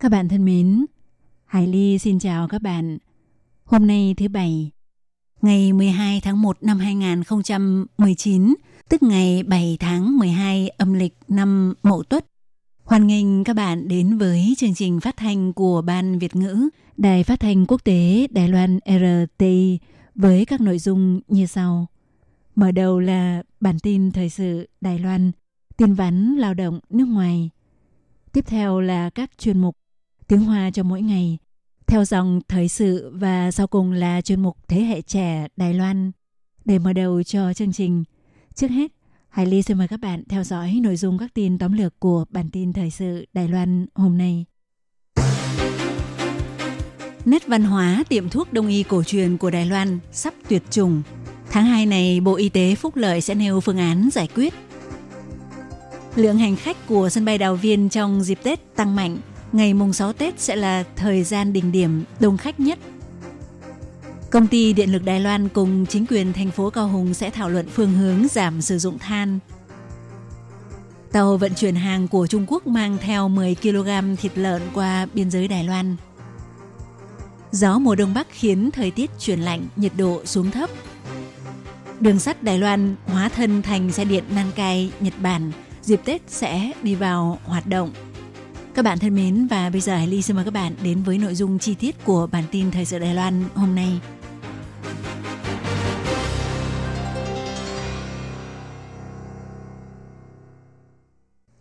Các bạn thân mến, Hải Ly xin chào các bạn. Hôm nay thứ Bảy, ngày 12 tháng 1 năm 2019, tức ngày 7 tháng 12 âm lịch năm Mậu Tuất. Hoan nghênh các bạn đến với chương trình phát thanh của Ban Việt ngữ Đài Phát thanh Quốc tế Đài Loan RTI với các nội dung như sau. Mở đầu là bản tin thời sự Đài Loan, tin vắn lao động nước ngoài. Tiếp theo là các chuyên mục tiếng Hoa cho mỗi ngày, theo dòng thời sự và sau cùng là chuyên mục Thế hệ trẻ Đài Loan. Để mở đầu cho chương trình, trước hết, Hải Ly xin mời các bạn theo dõi nội dung các tin tóm lược của bản tin thời sự Đài Loan hôm nay. Nét văn hóa tiệm thuốc đông y cổ truyền của Đài Loan sắp tuyệt chủng. Tháng 2 này, Bộ Y tế Phúc Lợi sẽ nêu phương án giải quyết. Lượng hành khách của sân bay Đào Viên trong dịp Tết tăng mạnh. Ngày mùng 6 Tết sẽ là thời gian đỉnh điểm đông khách nhất. Công ty Điện lực Đài Loan cùng chính quyền thành phố Cao Hùng sẽ thảo luận phương hướng giảm sử dụng than. Tàu vận chuyển hàng của Trung Quốc mang theo 10 kg thịt lợn qua biên giới Đài Loan. Gió mùa đông bắc khiến thời tiết chuyển lạnh, nhiệt độ xuống thấp. Đường sắt Đài Loan hóa thân thành xe điện Nankai, Nhật Bản, dịp Tết sẽ đi vào hoạt động. Các bạn thân mến và bây giờ Hải Ly xin mời các bạn đến với nội dung chi tiết của bản tin Thời sự Đài Loan hôm nay.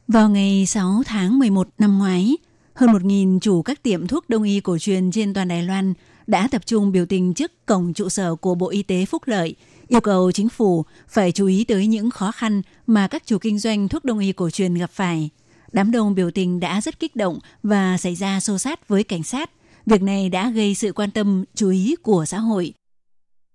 Vào ngày 6 tháng 11 năm ngoái, hơn 1.000 chủ các tiệm thuốc đông y cổ truyền trên toàn Đài Loan đã tập trung biểu tình trước cổng trụ sở của Bộ Y tế Phúc Lợi, yêu cầu chính phủ phải chú ý tới những khó khăn mà các chủ kinh doanh thuốc đông y cổ truyền gặp phải. Đám đông biểu tình đã rất kích động và xảy ra xô sát với cảnh sát. Việc này đã gây sự quan tâm, chú ý của xã hội.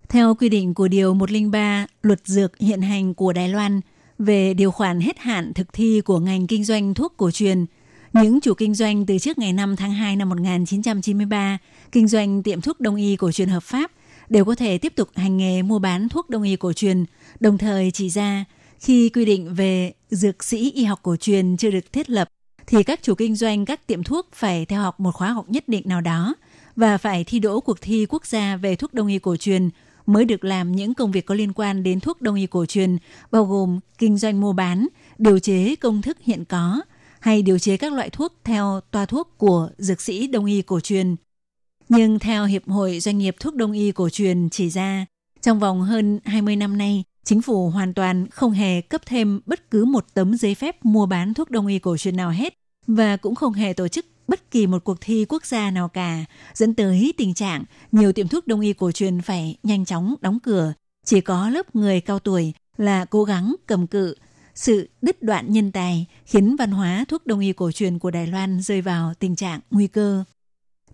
Theo quy định của Điều 103 Luật Dược hiện hành của Đài Loan về điều khoản hết hạn thực thi của ngành kinh doanh thuốc cổ truyền, những chủ kinh doanh từ trước ngày 5 tháng 2 năm 1993 kinh doanh tiệm thuốc đông y cổ truyền hợp pháp đều có thể tiếp tục hành nghề mua bán thuốc đông y cổ truyền, đồng thời chỉ ra khi quy định về dược sĩ y học cổ truyền chưa được thiết lập thì các chủ kinh doanh các tiệm thuốc phải theo học một khóa học nhất định nào đó và phải thi đỗ cuộc thi quốc gia về thuốc đông y cổ truyền mới được làm những công việc có liên quan đến thuốc đông y cổ truyền bao gồm kinh doanh mua bán, điều chế công thức hiện có hay điều chế các loại thuốc theo toa thuốc của dược sĩ đông y cổ truyền. Nhưng theo Hiệp hội Doanh nghiệp Thuốc Đông y Cổ truyền chỉ ra, trong vòng hơn 20 năm nay, chính phủ hoàn toàn không hề cấp thêm bất cứ một tấm giấy phép mua bán thuốc đông y cổ truyền nào hết và cũng không hề tổ chức bất kỳ một cuộc thi quốc gia nào cả, dẫn tới tình trạng nhiều tiệm thuốc đông y cổ truyền phải nhanh chóng đóng cửa. Chỉ có lớp người cao tuổi là cố gắng cầm cự. Sự đứt đoạn nhân tài khiến văn hóa thuốc đông y cổ truyền của Đài Loan rơi vào tình trạng nguy cơ.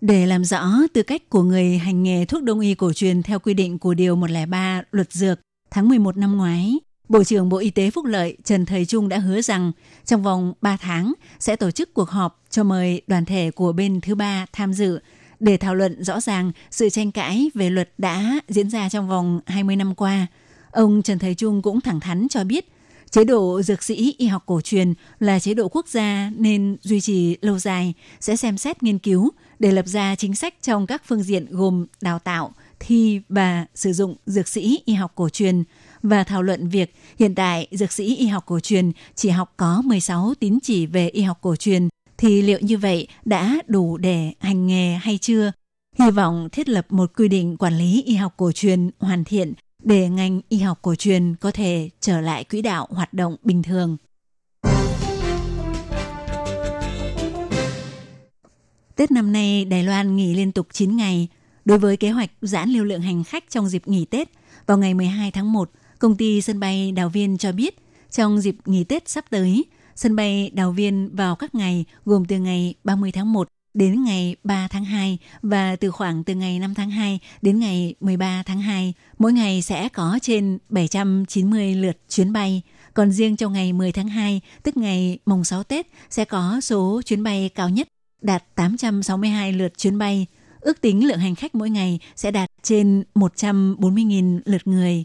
Để làm rõ tư cách của người hành nghề thuốc đông y cổ truyền theo quy định của Điều 103 Luật Dược, tháng 11 năm ngoái, Bộ trưởng Bộ Y tế Phúc Lợi Trần Thời Trung đã hứa rằng trong vòng 3 tháng sẽ tổ chức cuộc họp cho mời đoàn thể của bên thứ ba tham dự để thảo luận rõ ràng sự tranh cãi về luật đã diễn ra trong vòng 20 năm qua. Ông Trần Thời Trung cũng thẳng thắn cho biết chế độ dược sĩ y học cổ truyền là chế độ quốc gia nên duy trì lâu dài sẽ xem xét nghiên cứu để lập ra chính sách trong các phương diện gồm đào tạo, thi và sử dụng dược sĩ y học cổ truyền và thảo luận việc hiện tại dược sĩ y học cổ truyền chỉ học có 16 tín chỉ về y học cổ truyền thì liệu như vậy đã đủ để hành nghề hay chưa? Hy vọng thiết lập một quy định quản lý y học cổ truyền hoàn thiện để ngành y học cổ truyền có thể trở lại quỹ đạo hoạt động bình thường. Tết năm nay, Đài Loan nghỉ liên tục 9 ngày. Đối với kế hoạch giãn lưu lượng hành khách trong dịp nghỉ Tết, vào ngày 12 tháng 1, công ty sân bay Đào Viên cho biết trong dịp nghỉ Tết sắp tới sân bay Đào Viên vào các ngày gồm từ ngày 30 tháng 1 đến ngày 3 tháng 2 và từ khoảng từ ngày 5 tháng 2 đến ngày 13 tháng 2. Mỗi ngày sẽ có trên 790 lượt chuyến bay. Còn riêng trong ngày 10 tháng 2, tức ngày mùng 6 Tết, sẽ có số chuyến bay cao nhất đạt 862 lượt chuyến bay. Ước tính lượng hành khách mỗi ngày sẽ đạt trên 140.000 lượt người.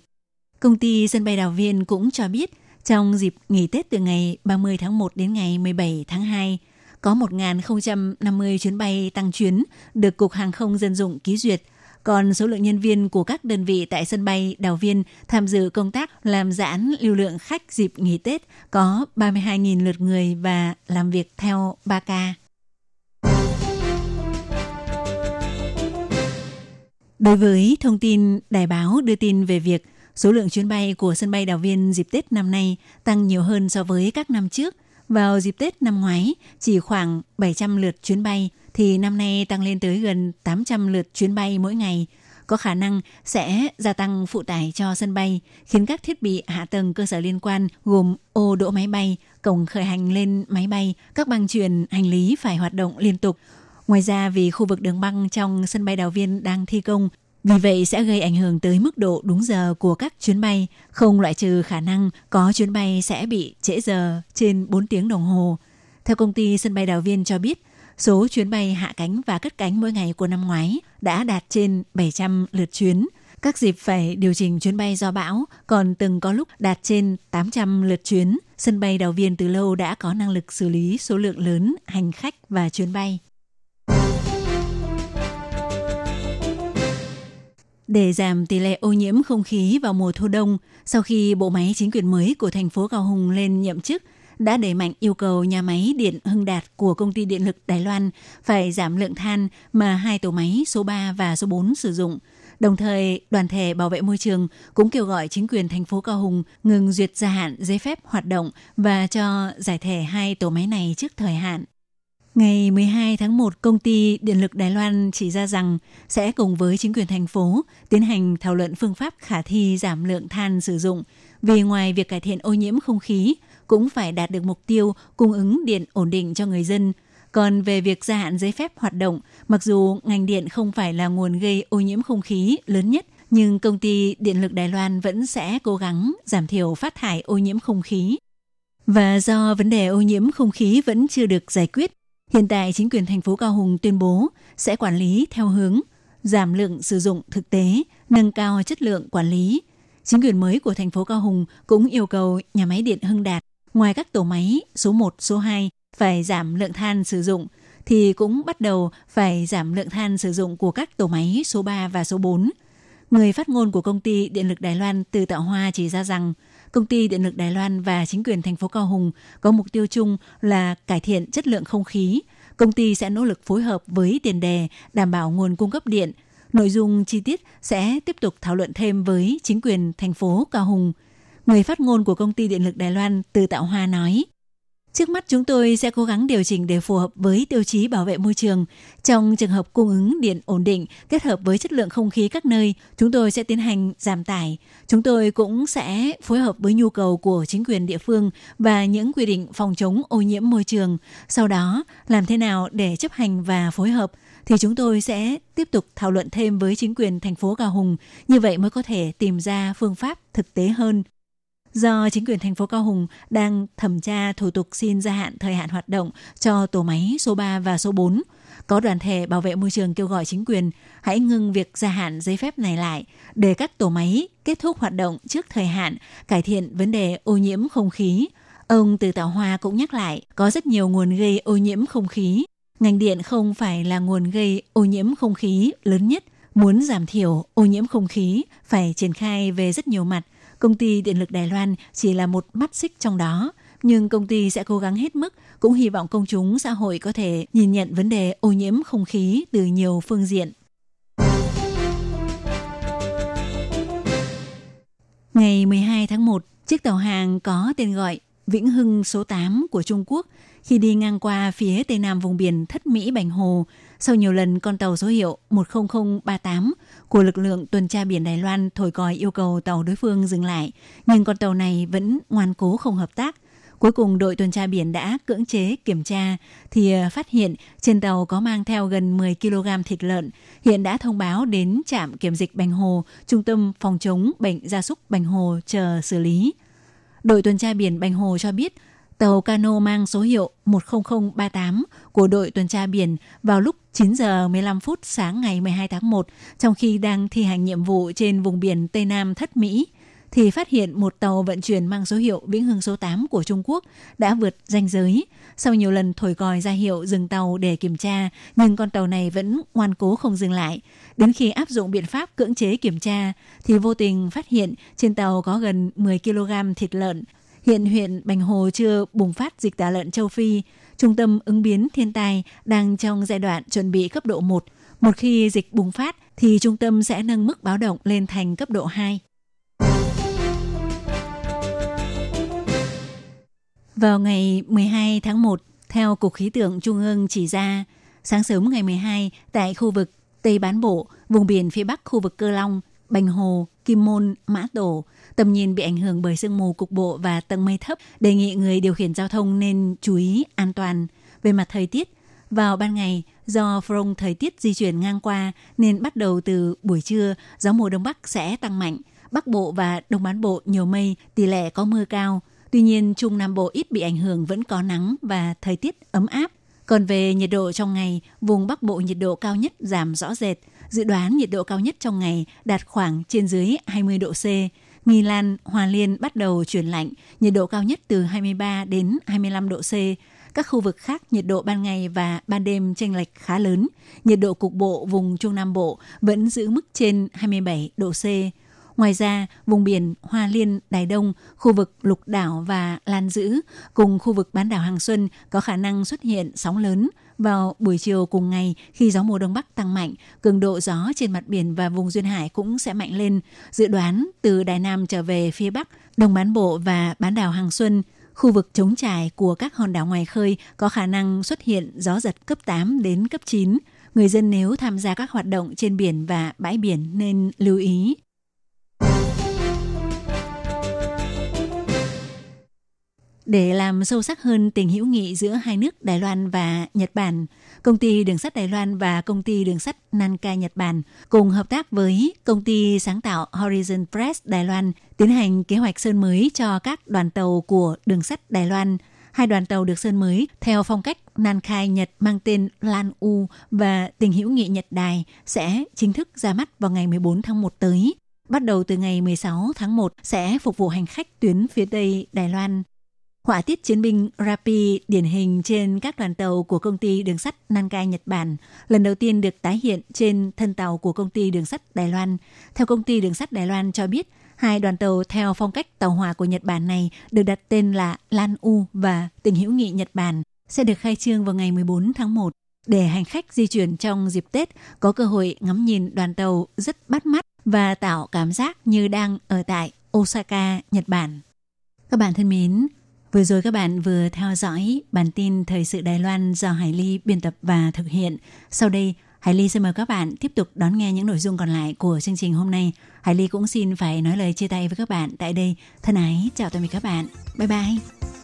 Công ty sân bay Đào Viên cũng cho biết, trong dịp nghỉ Tết từ ngày 30 tháng 1 đến ngày 17 tháng 2, có 1.050 chuyến bay tăng chuyến được Cục Hàng không Dân dụng ký duyệt. Còn số lượng nhân viên của các đơn vị tại sân bay Đào Viên tham dự công tác làm giãn lưu lượng khách dịp nghỉ Tết có 32.000 lượt người và làm việc theo 3 ca. Đối với thông tin đài báo đưa tin về việc số lượng chuyến bay của sân bay Đào Viên dịp Tết năm nay tăng nhiều hơn so với các năm trước, vào dịp Tết năm ngoái chỉ khoảng 700 lượt chuyến bay thì năm nay tăng lên tới gần 800 lượt chuyến bay mỗi ngày. Có khả năng sẽ gia tăng phụ tải cho sân bay, khiến các thiết bị hạ tầng cơ sở liên quan gồm ô đỗ máy bay, cổng khởi hành lên máy bay, các băng truyền hành lý phải hoạt động liên tục. Ngoài ra vì khu vực đường băng trong sân bay Đào Viên đang thi công vì vậy sẽ gây ảnh hưởng tới mức độ đúng giờ của các chuyến bay, không loại trừ khả năng có chuyến bay sẽ bị trễ giờ trên 4 tiếng đồng hồ. Theo công ty sân bay Đào Viên cho biết, số chuyến bay hạ cánh và cất cánh mỗi ngày của năm ngoái đã đạt trên 700 lượt chuyến. Các dịp phải điều chỉnh chuyến bay do bão còn từng có lúc đạt trên 800 lượt chuyến. Sân bay Đào Viên từ lâu đã có năng lực xử lý số lượng lớn hành khách và chuyến bay. Để giảm tỷ lệ ô nhiễm không khí vào mùa thu đông, sau khi bộ máy chính quyền mới của thành phố Cao Hùng lên nhậm chức, đã đẩy mạnh yêu cầu nhà máy điện Hưng Đạt của công ty điện lực Đài Loan phải giảm lượng than mà hai tổ máy số 3 và số 4 sử dụng. Đồng thời, đoàn thể bảo vệ môi trường cũng kêu gọi chính quyền thành phố Cao Hùng ngừng duyệt gia hạn giấy phép hoạt động và cho giải thể hai tổ máy này trước thời hạn. Ngày 12 tháng 1, công ty Điện lực Đài Loan chỉ ra rằng sẽ cùng với chính quyền thành phố tiến hành thảo luận phương pháp khả thi giảm lượng than sử dụng, vì ngoài việc cải thiện ô nhiễm không khí, cũng phải đạt được mục tiêu cung ứng điện ổn định cho người dân. Còn về việc gia hạn giấy phép hoạt động, mặc dù ngành điện không phải là nguồn gây ô nhiễm không khí lớn nhất, nhưng công ty Điện lực Đài Loan vẫn sẽ cố gắng giảm thiểu phát thải ô nhiễm không khí. Và do vấn đề ô nhiễm không khí vẫn chưa được giải quyết, Hiện tại chính quyền thành phố Cao Hùng tuyên bố sẽ quản lý theo hướng giảm lượng sử dụng thực tế, nâng cao chất lượng quản lý. Chính quyền mới của thành phố Cao Hùng cũng yêu cầu nhà máy điện Hưng Đạt ngoài các tổ máy số 1, số 2 phải giảm lượng than sử dụng thì cũng bắt đầu phải giảm lượng than sử dụng của các tổ máy số 3 và số 4. Người phát ngôn của công ty Điện lực Đài Loan từ Tạo Hoa chỉ ra rằng Công ty Điện lực Đài Loan và chính quyền thành phố Cao Hùng có mục tiêu chung là cải thiện chất lượng không khí. Công ty sẽ nỗ lực phối hợp với tiền đề đảm bảo nguồn cung cấp điện. Nội dung chi tiết sẽ tiếp tục thảo luận thêm với chính quyền thành phố Cao Hùng. Người phát ngôn của công ty Điện lực Đài Loan Từ Tạo Hoa nói, Trước mắt chúng tôi sẽ cố gắng điều chỉnh để phù hợp với tiêu chí bảo vệ môi trường. Trong trường hợp cung ứng điện ổn định kết hợp với chất lượng không khí các nơi, chúng tôi sẽ tiến hành giảm tải. Chúng tôi cũng sẽ phối hợp với nhu cầu của chính quyền địa phương và những quy định phòng chống ô nhiễm môi trường. Sau đó, làm thế nào để chấp hành và phối hợp thì chúng tôi sẽ tiếp tục thảo luận thêm với chính quyền thành phố Cao Hùng. Như vậy mới có thể tìm ra phương pháp thực tế hơn do chính quyền thành phố Cao Hùng đang thẩm tra thủ tục xin gia hạn thời hạn hoạt động cho tổ máy số 3 và số 4. Có đoàn thể bảo vệ môi trường kêu gọi chính quyền hãy ngừng việc gia hạn giấy phép này lại để các tổ máy kết thúc hoạt động trước thời hạn, cải thiện vấn đề ô nhiễm không khí. Ông Từ Tạo Hoa cũng nhắc lại, có rất nhiều nguồn gây ô nhiễm không khí. Ngành điện không phải là nguồn gây ô nhiễm không khí lớn nhất. Muốn giảm thiểu ô nhiễm không khí phải triển khai về rất nhiều mặt, Công ty Điện lực Đài Loan chỉ là một mắt xích trong đó, nhưng công ty sẽ cố gắng hết mức, cũng hy vọng công chúng xã hội có thể nhìn nhận vấn đề ô nhiễm không khí từ nhiều phương diện. Ngày 12 tháng 1, chiếc tàu hàng có tên gọi Vĩnh Hưng số 8 của Trung Quốc khi đi ngang qua phía tây nam vùng biển Thất Mỹ Bành Hồ, sau nhiều lần con tàu số hiệu 10038 của lực lượng tuần tra biển Đài Loan thổi còi yêu cầu tàu đối phương dừng lại, nhưng con tàu này vẫn ngoan cố không hợp tác. Cuối cùng đội tuần tra biển đã cưỡng chế kiểm tra thì à, phát hiện trên tàu có mang theo gần 10 kg thịt lợn. Hiện đã thông báo đến trạm kiểm dịch Bành Hồ, Trung tâm phòng chống bệnh gia súc Bành Hồ chờ xử lý. Đội tuần tra biển Bành Hồ cho biết tàu cano mang số hiệu 10038 của đội tuần tra biển vào lúc 9 giờ 15 phút sáng ngày 12 tháng 1 trong khi đang thi hành nhiệm vụ trên vùng biển Tây Nam Thất Mỹ thì phát hiện một tàu vận chuyển mang số hiệu Vĩnh Hưng số 8 của Trung Quốc đã vượt ranh giới. Sau nhiều lần thổi còi ra hiệu dừng tàu để kiểm tra, nhưng con tàu này vẫn ngoan cố không dừng lại. Đến khi áp dụng biện pháp cưỡng chế kiểm tra, thì vô tình phát hiện trên tàu có gần 10 kg thịt lợn. Hiện huyện Bành Hồ chưa bùng phát dịch tả lợn châu Phi. Trung tâm ứng biến thiên tai đang trong giai đoạn chuẩn bị cấp độ 1. Một khi dịch bùng phát thì trung tâm sẽ nâng mức báo động lên thành cấp độ 2. Vào ngày 12 tháng 1, theo Cục Khí tượng Trung ương chỉ ra, sáng sớm ngày 12 tại khu vực Tây Bán Bộ, vùng biển phía bắc khu vực Cơ Long, Bành Hồ, Kim Môn, Mã Tổ, tầm nhìn bị ảnh hưởng bởi sương mù cục bộ và tầng mây thấp, đề nghị người điều khiển giao thông nên chú ý an toàn. Về mặt thời tiết, vào ban ngày, do front thời tiết di chuyển ngang qua nên bắt đầu từ buổi trưa, gió mùa đông bắc sẽ tăng mạnh. Bắc Bộ và Đông Bán Bộ nhiều mây, tỷ lệ có mưa cao – Tuy nhiên, Trung Nam Bộ ít bị ảnh hưởng vẫn có nắng và thời tiết ấm áp. Còn về nhiệt độ trong ngày, vùng Bắc Bộ nhiệt độ cao nhất giảm rõ rệt. Dự đoán nhiệt độ cao nhất trong ngày đạt khoảng trên dưới 20 độ C. Nghi Lan, Hòa Liên bắt đầu chuyển lạnh, nhiệt độ cao nhất từ 23 đến 25 độ C. Các khu vực khác nhiệt độ ban ngày và ban đêm chênh lệch khá lớn. Nhiệt độ cục bộ vùng Trung Nam Bộ vẫn giữ mức trên 27 độ C. Ngoài ra, vùng biển Hoa Liên, Đài Đông, khu vực Lục Đảo và Lan Dữ cùng khu vực bán đảo Hàng Xuân có khả năng xuất hiện sóng lớn vào buổi chiều cùng ngày khi gió mùa đông bắc tăng mạnh, cường độ gió trên mặt biển và vùng duyên hải cũng sẽ mạnh lên. Dự đoán từ Đài Nam trở về phía bắc, Đông bán bộ và bán đảo Hàng Xuân, khu vực chống trải của các hòn đảo ngoài khơi có khả năng xuất hiện gió giật cấp 8 đến cấp 9. Người dân nếu tham gia các hoạt động trên biển và bãi biển nên lưu ý Để làm sâu sắc hơn tình hữu nghị giữa hai nước Đài Loan và Nhật Bản, công ty đường sắt Đài Loan và công ty đường sắt Nankai Nhật Bản cùng hợp tác với công ty sáng tạo Horizon Press Đài Loan tiến hành kế hoạch sơn mới cho các đoàn tàu của đường sắt Đài Loan. Hai đoàn tàu được sơn mới theo phong cách Nankai Nhật mang tên Lan U và tình hữu nghị Nhật Đài sẽ chính thức ra mắt vào ngày 14 tháng 1 tới. Bắt đầu từ ngày 16 tháng 1 sẽ phục vụ hành khách tuyến phía Tây Đài Loan Họa tiết chiến binh Rapi điển hình trên các đoàn tàu của công ty đường sắt Nankai Nhật Bản lần đầu tiên được tái hiện trên thân tàu của công ty đường sắt Đài Loan. Theo công ty đường sắt Đài Loan cho biết, hai đoàn tàu theo phong cách tàu hỏa của Nhật Bản này được đặt tên là Lan U và Tình hữu nghị Nhật Bản sẽ được khai trương vào ngày 14 tháng 1 để hành khách di chuyển trong dịp Tết có cơ hội ngắm nhìn đoàn tàu rất bắt mắt và tạo cảm giác như đang ở tại Osaka, Nhật Bản. Các bạn thân mến, Vừa rồi các bạn vừa theo dõi bản tin Thời sự Đài Loan do Hải Ly biên tập và thực hiện. Sau đây, Hải Ly xin mời các bạn tiếp tục đón nghe những nội dung còn lại của chương trình hôm nay. Hải Ly cũng xin phải nói lời chia tay với các bạn tại đây. Thân ái, chào tạm biệt các bạn. Bye bye.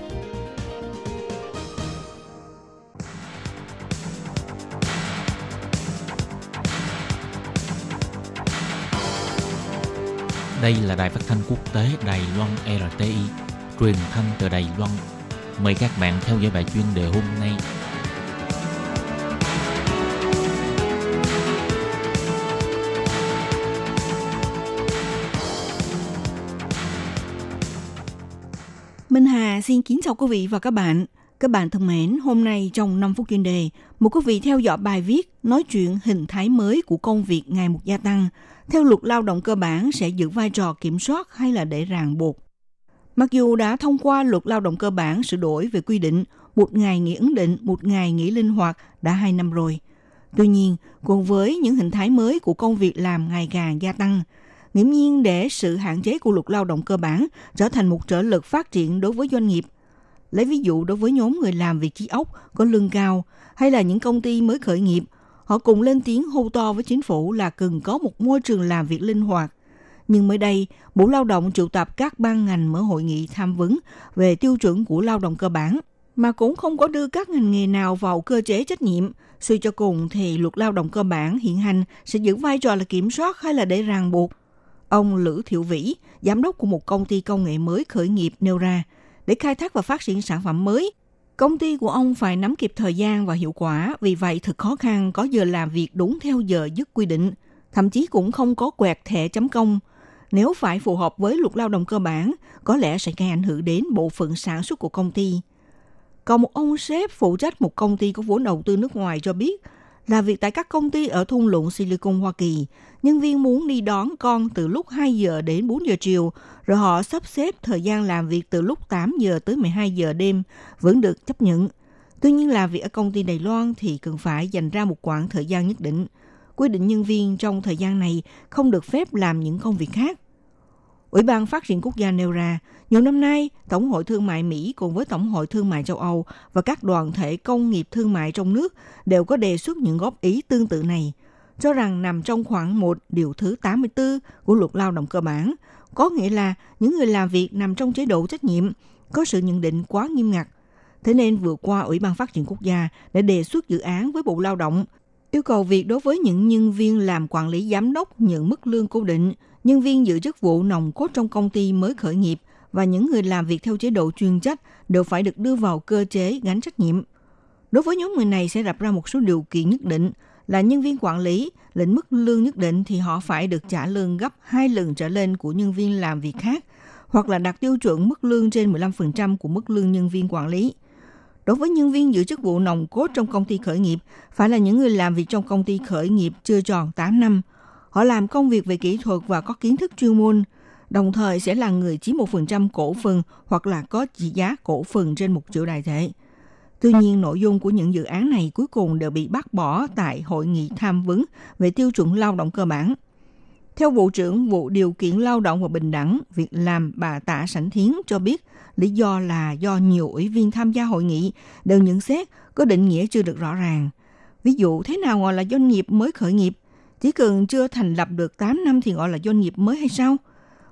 Đây là đài phát thanh quốc tế Đài Loan RTI, truyền thanh từ Đài Loan. Mời các bạn theo dõi bài chuyên đề hôm nay. Minh Hà xin kính chào quý vị và các bạn. Các bạn thân mến, hôm nay trong 5 phút chuyên đề, một quý vị theo dõi bài viết nói chuyện hình thái mới của công việc ngày một gia tăng. Theo luật lao động cơ bản sẽ giữ vai trò kiểm soát hay là để ràng buộc. Mặc dù đã thông qua luật lao động cơ bản sửa đổi về quy định một ngày nghỉ ấn định, một ngày nghỉ linh hoạt đã hai năm rồi. Tuy nhiên, cùng với những hình thái mới của công việc làm ngày càng gia tăng, nghiễm nhiên để sự hạn chế của luật lao động cơ bản trở thành một trở lực phát triển đối với doanh nghiệp. Lấy ví dụ đối với nhóm người làm việc trí ốc có lương cao hay là những công ty mới khởi nghiệp, họ cùng lên tiếng hô to với chính phủ là cần có một môi trường làm việc linh hoạt. Nhưng mới đây, Bộ Lao động triệu tập các ban ngành mở hội nghị tham vấn về tiêu chuẩn của lao động cơ bản, mà cũng không có đưa các ngành nghề nào vào cơ chế trách nhiệm. Suy cho cùng thì luật lao động cơ bản hiện hành sẽ giữ vai trò là kiểm soát hay là để ràng buộc Ông Lữ Thiệu Vĩ, giám đốc của một công ty công nghệ mới khởi nghiệp nêu ra, để khai thác và phát triển sản phẩm mới, công ty của ông phải nắm kịp thời gian và hiệu quả, vì vậy thật khó khăn có giờ làm việc đúng theo giờ dứt quy định, thậm chí cũng không có quẹt thẻ chấm công. Nếu phải phù hợp với luật lao động cơ bản, có lẽ sẽ gây ảnh hưởng đến bộ phận sản xuất của công ty. Còn một ông sếp phụ trách một công ty có vốn đầu tư nước ngoài cho biết, là việc tại các công ty ở thung lũng Silicon Hoa Kỳ, nhân viên muốn đi đón con từ lúc 2 giờ đến 4 giờ chiều, rồi họ sắp xếp thời gian làm việc từ lúc 8 giờ tới 12 giờ đêm vẫn được chấp nhận. Tuy nhiên là việc ở công ty Đài Loan thì cần phải dành ra một khoảng thời gian nhất định. Quy định nhân viên trong thời gian này không được phép làm những công việc khác. Ủy ban Phát triển Quốc gia nêu ra, nhiều năm nay, Tổng hội Thương mại Mỹ cùng với Tổng hội Thương mại châu Âu và các đoàn thể công nghiệp thương mại trong nước đều có đề xuất những góp ý tương tự này, cho rằng nằm trong khoảng 1 điều thứ 84 của luật lao động cơ bản, có nghĩa là những người làm việc nằm trong chế độ trách nhiệm, có sự nhận định quá nghiêm ngặt. Thế nên vừa qua Ủy ban Phát triển Quốc gia đã đề xuất dự án với Bộ Lao động yêu cầu việc đối với những nhân viên làm quản lý giám đốc nhận mức lương cố định – nhân viên giữ chức vụ nòng cốt trong công ty mới khởi nghiệp và những người làm việc theo chế độ chuyên trách đều phải được đưa vào cơ chế gánh trách nhiệm. Đối với nhóm người này sẽ đặt ra một số điều kiện nhất định là nhân viên quản lý, lĩnh mức lương nhất định thì họ phải được trả lương gấp hai lần trở lên của nhân viên làm việc khác, hoặc là đạt tiêu chuẩn mức lương trên 15% của mức lương nhân viên quản lý. Đối với nhân viên giữ chức vụ nòng cốt trong công ty khởi nghiệp, phải là những người làm việc trong công ty khởi nghiệp chưa tròn 8 năm, Họ làm công việc về kỹ thuật và có kiến thức chuyên môn, đồng thời sẽ là người chiếm 1% cổ phần hoặc là có trị giá cổ phần trên một triệu đại thể. Tuy nhiên, nội dung của những dự án này cuối cùng đều bị bác bỏ tại hội nghị tham vấn về tiêu chuẩn lao động cơ bản. Theo Vụ trưởng Vụ Điều kiện Lao động và Bình đẳng Việc làm bà Tạ Sảnh Thiến cho biết lý do là do nhiều ủy viên tham gia hội nghị đều nhận xét có định nghĩa chưa được rõ ràng. Ví dụ, thế nào gọi là doanh nghiệp mới khởi nghiệp? Chỉ cần chưa thành lập được 8 năm thì gọi là doanh nghiệp mới hay sao?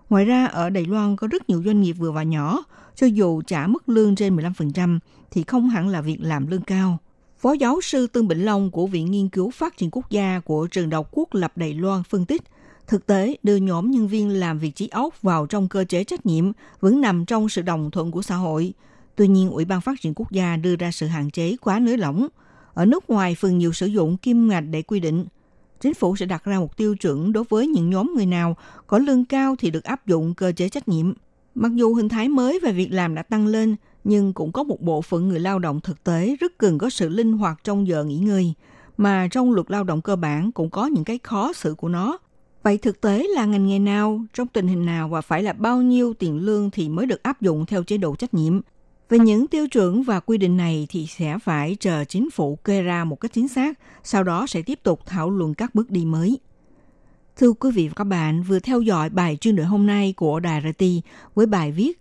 Ngoài ra, ở Đài Loan có rất nhiều doanh nghiệp vừa và nhỏ, cho dù trả mức lương trên 15% thì không hẳn là việc làm lương cao. Phó giáo sư Tương Bỉnh Long của Viện Nghiên cứu Phát triển Quốc gia của Trường Đại học Quốc lập Đài Loan phân tích, thực tế đưa nhóm nhân viên làm việc trí óc vào trong cơ chế trách nhiệm vẫn nằm trong sự đồng thuận của xã hội. Tuy nhiên, Ủy ban Phát triển Quốc gia đưa ra sự hạn chế quá nới lỏng. Ở nước ngoài, phần nhiều sử dụng kim ngạch để quy định – chính phủ sẽ đặt ra một tiêu chuẩn đối với những nhóm người nào có lương cao thì được áp dụng cơ chế trách nhiệm. Mặc dù hình thái mới về việc làm đã tăng lên, nhưng cũng có một bộ phận người lao động thực tế rất cần có sự linh hoạt trong giờ nghỉ ngơi, mà trong luật lao động cơ bản cũng có những cái khó xử của nó. Vậy thực tế là ngành nghề nào, trong tình hình nào và phải là bao nhiêu tiền lương thì mới được áp dụng theo chế độ trách nhiệm? Về những tiêu chuẩn và quy định này thì sẽ phải chờ chính phủ kê ra một cách chính xác, sau đó sẽ tiếp tục thảo luận các bước đi mới. Thưa quý vị và các bạn, vừa theo dõi bài chuyên đề hôm nay của Đài RT với bài viết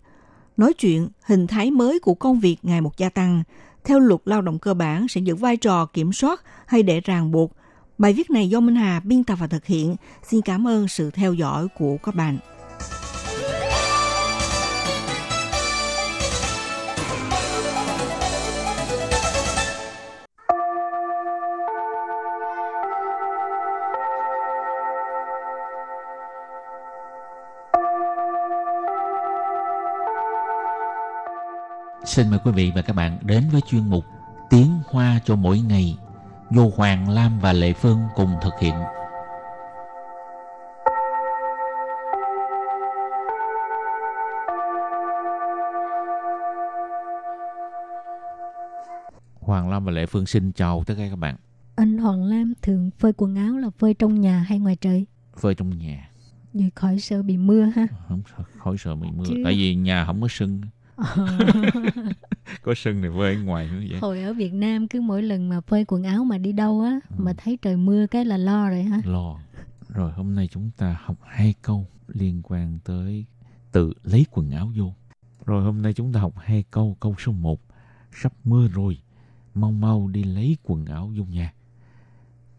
Nói chuyện hình thái mới của công việc ngày một gia tăng, theo luật lao động cơ bản sẽ giữ vai trò kiểm soát hay để ràng buộc, Bài viết này do Minh Hà biên tập và thực hiện. Xin cảm ơn sự theo dõi của các bạn. Xin mời quý vị và các bạn đến với chuyên mục Tiếng Hoa cho mỗi ngày do Hoàng Lam và Lệ Phương cùng thực hiện. Hoàng Lam và Lệ Phương xin chào tất cả các bạn. Anh Hoàng Lam thường phơi quần áo là phơi trong nhà hay ngoài trời? Phơi trong nhà. Vậy khỏi sợ bị mưa ha? Không khỏi sợ bị mưa. Chứ... Tại vì nhà không có sưng. có sưng thì phơi ở ngoài nữa vậy. Hồi ở Việt Nam cứ mỗi lần mà phơi quần áo mà đi đâu á ừ. mà thấy trời mưa cái là lo rồi ha. Lo. Rồi hôm nay chúng ta học hai câu liên quan tới tự lấy quần áo vô. Rồi hôm nay chúng ta học hai câu. Câu số 1. Sắp mưa rồi. Mau mau đi lấy quần áo vô nhà.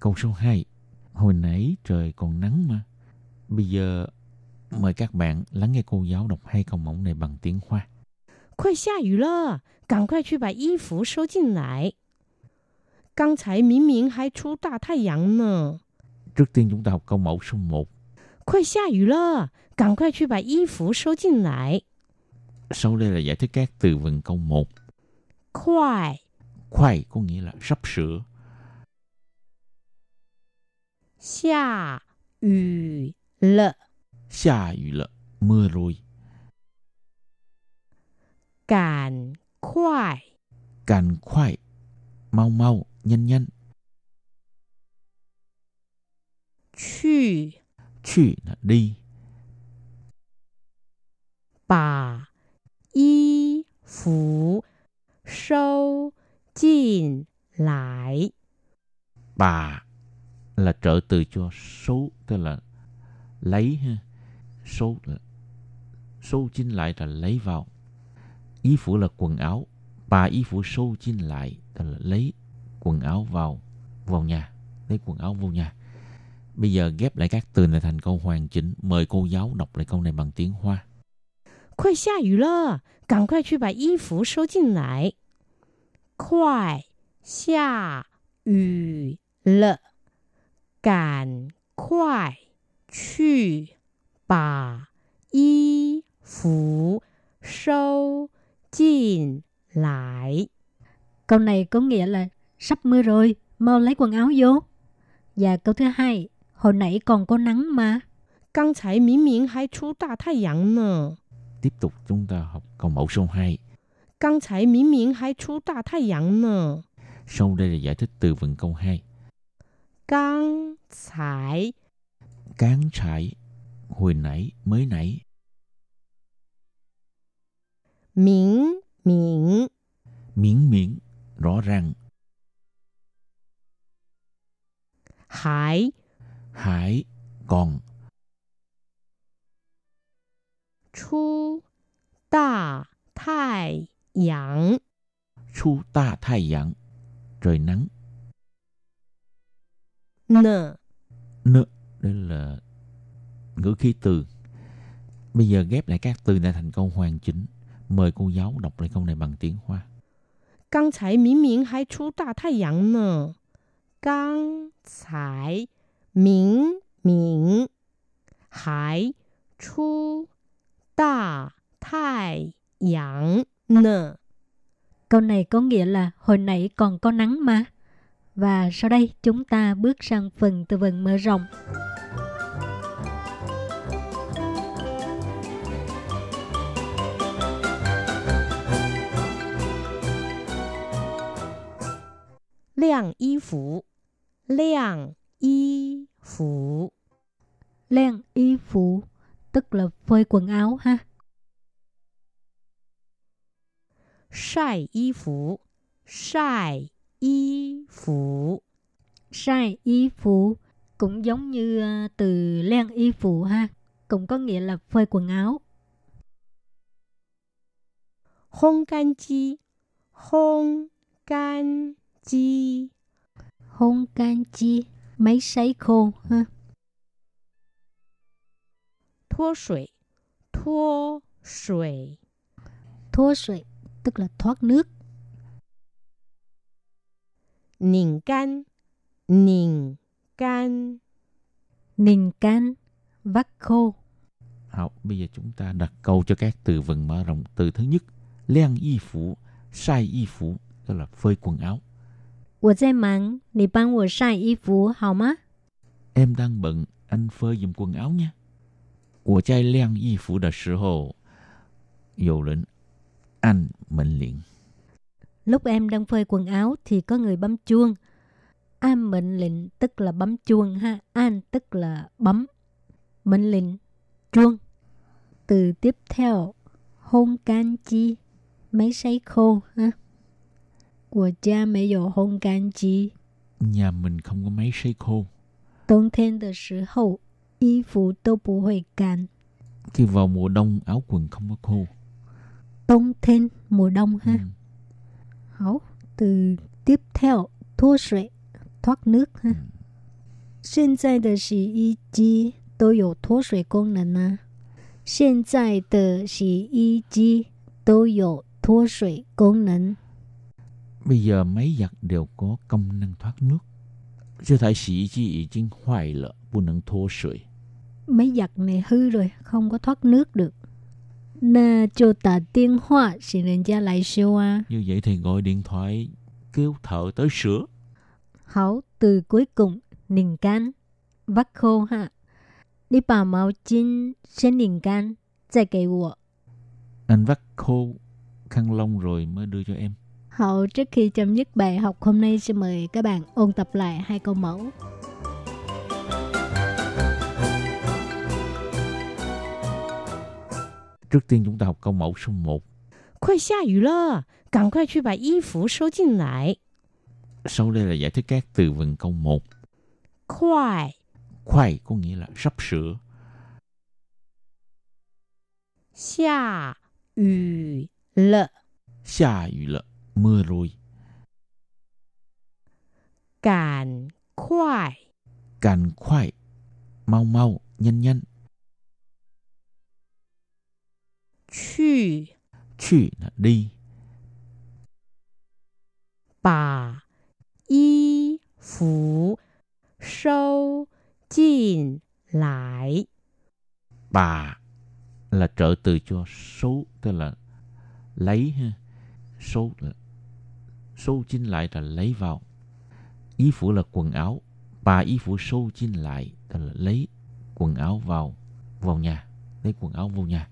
Câu số 2. Hồi nãy trời còn nắng mà. Bây giờ mời các bạn lắng nghe cô giáo đọc hai câu mẫu này bằng tiếng Hoa. 快下雨了，赶快去把衣服收进来。刚才明明还出大太阳呢。 Trước tiên chúng ta học câu mẫu số 1. 快下雨了，赶快去把衣服收进来。 Sau đây là giải thích các từ vựng câu 1. 快 Khoai có nghĩa là sắp sửa. 下雨了， Xa yu lợ, mưa rồi. cản khoai cản khoai mau mau nhân nhân. Chì Chì là đi. Bà. Y. Phú. Sâu. Chín lại. Bà là trợ từ cho số tức là lấy ha. Số là số chín lại là lấy vào. Ý phủ là quần áo. Bà ý phủ số chính lại tức là lấy quần áo vào vào nhà. Lấy quần áo vô nhà. Bây giờ ghép lại các từ này thành câu hoàn chỉnh. Mời cô giáo đọc lại câu này bằng tiếng Hoa. 快下雨了，赶快去把衣服收进来。快下雨了，赶快去把衣服收 Jin lại. Câu này có nghĩa là sắp mưa rồi, mau lấy quần áo vô. Và câu thứ hai, hồi nãy còn có nắng mà. Căng chảy miếng miếng hay chú ta thay dặn nè. Tiếp tục chúng ta học câu mẫu số hai. Căng chảy miếng miếng hay chú ta thay dặn nè. Sau đây là giải thích từ vựng câu hai. Căng chảy. Căng chảy. Hồi nãy, mới nãy. 明明 Miễn miễn, rõ ràng. 还 Hải, còn. 出大太阳 Chu ta thai dạng, trời nắng. 呢。 N, đây là ngữ khí từ. Bây giờ ghép lại các từ này thành câu hoàn chỉnh. Mời cô giáo đọc lại câu này bằng tiếng Hoa. 刚才明明还出大太阳呢。刚才明明还出大太阳呢。 Câu này có nghĩa là hồi nãy còn có nắng mà. Và sau đây chúng ta bước sang phần từ vựng mở rộng. 晾衣服，晾衣服， Len y phụ, tức là phơi quần áo ha. 晒衣服，晒衣服， Sai y phụ cũng giống như à, từ len y phụ ha. Cũng có nghĩa là phơi quần áo. 烘干机，烘干 机，Hôn can chi máy sấy khô ha. Thua sủy, thua sủy, Thua sủy tức là thoát nước. nỉnh can, nỉnh can, Nình can, vắt khô. Học, bây giờ chúng ta đặt câu cho các từ vựng mở rộng. Từ thứ nhất, liang y phủ, sai y phủ, tức là phơi quần áo. 我在忙，你帮我晒衣服好吗？ Em đang bận, anh phơi giùm quần áo nha. 我在晾衣服的时候，有人按门铃。 Lúc em đang phơi quần áo thì có người bấm chuông. An mệnh lệnh tức là bấm chuông ha. An tức là bấm. Mệnh lệnh, chuông. Từ tiếp theo, hôn can chi, máy sấy khô ha. Của cha mẹ dụ hôn can chi. Nhà mình không có máy sấy khô. 冬天的时候，衣服都不会干。 Khi vào mùa đông áo quần không có khô. 冬天 mùa đông ha. Ừ. Hảo, từ tiếp theo, thua sủy, thoát nước ha. 现在的洗衣机都有脱水功能啊。现在的洗衣机都有脱水功能。 Bây giờ máy giặt đều có công năng thoát nước. 这台洗衣机已经坏了，不能脱水。 Máy giặt này hư rồi, không có thoát nước được. Na cho tà điện thoại xin人家来修啊。 Như vậy thì gọi điện thoại kêu thợ tới sửa. Hảo, từ cuối cùng, nình can, vắt khô ha. Đi bảo máu chín,先拧干，再给我。 Anh vắt khô khăn lông rồi mới đưa cho em. hậu trước khi chấm dứt bài học hôm nay xin mời các bạn ôn tập lại hai câu mẫu. Trước tiên chúng ta học câu mẫu số 1. Quay xa yu lơ, cảm quay chú bà y phủ sâu 进来. Sau đây là giải thích các từ vựng câu 1. Quay. Quay có nghĩa là sắp sửa. Xa yu lơ. Xa yu lơ mưa rồi. càn khoai càn khoai Mau mau, nhanh nhanh. Chù Chù là đi. Bà. Y. Phú. Sâu. Chìn. Lại. Bà là trợ từ cho số tức là lấy ha. Số là số chính lại là lấy vào. Ý phủ là quần áo. Bà ý phủ số chính lại tức là lấy quần áo vào vào nhà. Lấy quần áo vào nhà.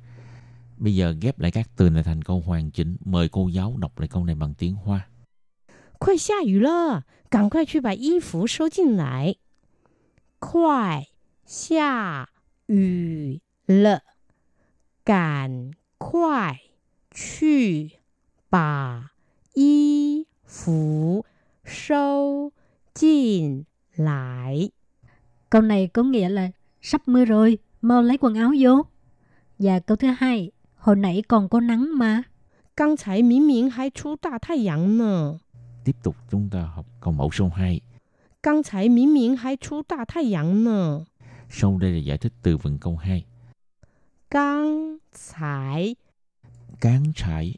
Bây giờ ghép lại các từ này thành câu hoàn chỉnh. Mời cô giáo đọc lại câu này bằng tiếng Hoa. 快下雨了，赶快去把衣服收进来。快下雨了，赶快去把衣 phủ sâu chín lại. Câu này có nghĩa là sắp mưa rồi, mau lấy quần áo vô. Và câu thứ hai, hồi nãy còn có nắng mà. Căng chảy miếng miếng hay chú ta thay dặn nè. Tiếp tục chúng ta học câu mẫu số 2. Căng chảy miếng miếng hay chú ta thay dặn nè. Sau đây là giải thích từ vựng câu 2. Căng chảy Căng chảy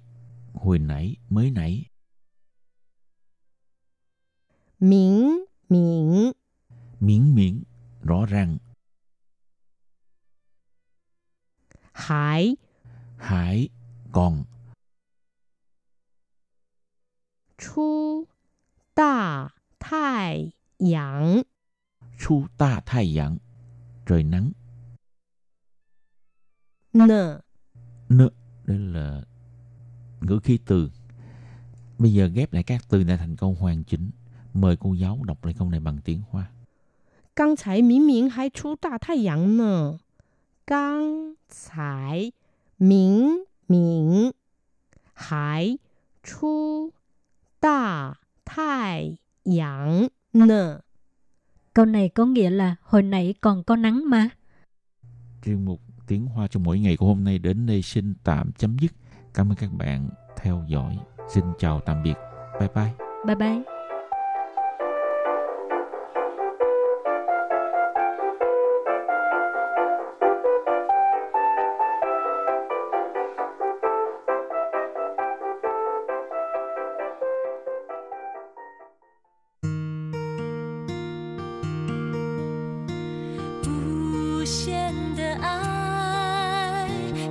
Hồi nãy, mới nãy Miễn miễn Miễn miễn, rõ ràng. Hải Hải, còn. Chu đà thai yang Chu đà thai yang, trời nắng. Nợ Nợ, đây là ngữ khí từ. Bây giờ ghép lại các từ này thành câu hoàn chỉnh. Mời cô giáo đọc lại câu này bằng tiếng Hoa. 刚才明明还出大太阳呢。刚才明明还出大太阳呢。 Câu này có nghĩa là hồi nãy còn có nắng mà. Chuyên mục tiếng Hoa cho mỗi ngày của hôm nay đến đây xin tạm chấm dứt. Cảm ơn các bạn theo dõi. Xin chào tạm biệt. Bye bye. Bye bye.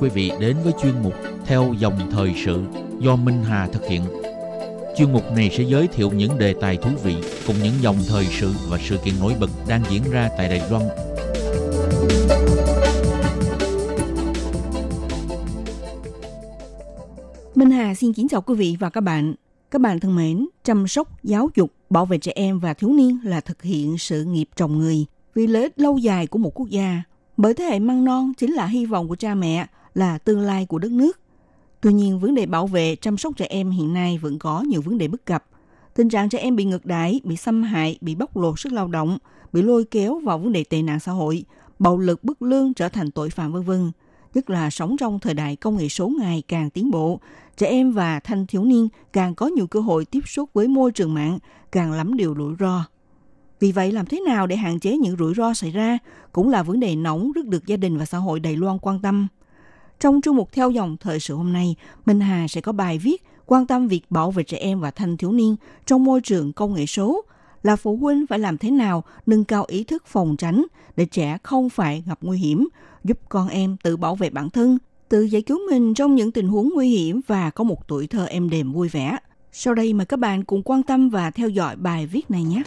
Quý vị đến với chuyên mục Theo dòng thời sự do Minh Hà thực hiện. Chuyên mục này sẽ giới thiệu những đề tài thú vị cùng những dòng thời sự và sự kiện nổi bật đang diễn ra tại Đài Loan. Minh Hà xin kính chào quý vị và các bạn. Các bạn thân mến, chăm sóc, giáo dục, bảo vệ trẻ em và thiếu niên là thực hiện sự nghiệp trồng người vì lợi ích lâu dài của một quốc gia. Bởi thế hệ măng non chính là hy vọng của cha mẹ, là tương lai của đất nước. Tuy nhiên, vấn đề bảo vệ, chăm sóc trẻ em hiện nay vẫn có nhiều vấn đề bất cập. Tình trạng trẻ em bị ngược đãi, bị xâm hại, bị bóc lột sức lao động, bị lôi kéo vào vấn đề tệ nạn xã hội, bạo lực bức lương trở thành tội phạm vân vân nhất là sống trong thời đại công nghệ số ngày càng tiến bộ, trẻ em và thanh thiếu niên càng có nhiều cơ hội tiếp xúc với môi trường mạng, càng lắm điều rủi ro. Vì vậy, làm thế nào để hạn chế những rủi ro xảy ra cũng là vấn đề nóng rất được gia đình và xã hội Đài Loan quan tâm. Trong chương mục theo dòng thời sự hôm nay, Minh Hà sẽ có bài viết quan tâm việc bảo vệ trẻ em và thanh thiếu niên trong môi trường công nghệ số là phụ huynh phải làm thế nào nâng cao ý thức phòng tránh để trẻ không phải gặp nguy hiểm, giúp con em tự bảo vệ bản thân, tự giải cứu mình trong những tình huống nguy hiểm và có một tuổi thơ êm đềm vui vẻ. Sau đây mời các bạn cùng quan tâm và theo dõi bài viết này nhé.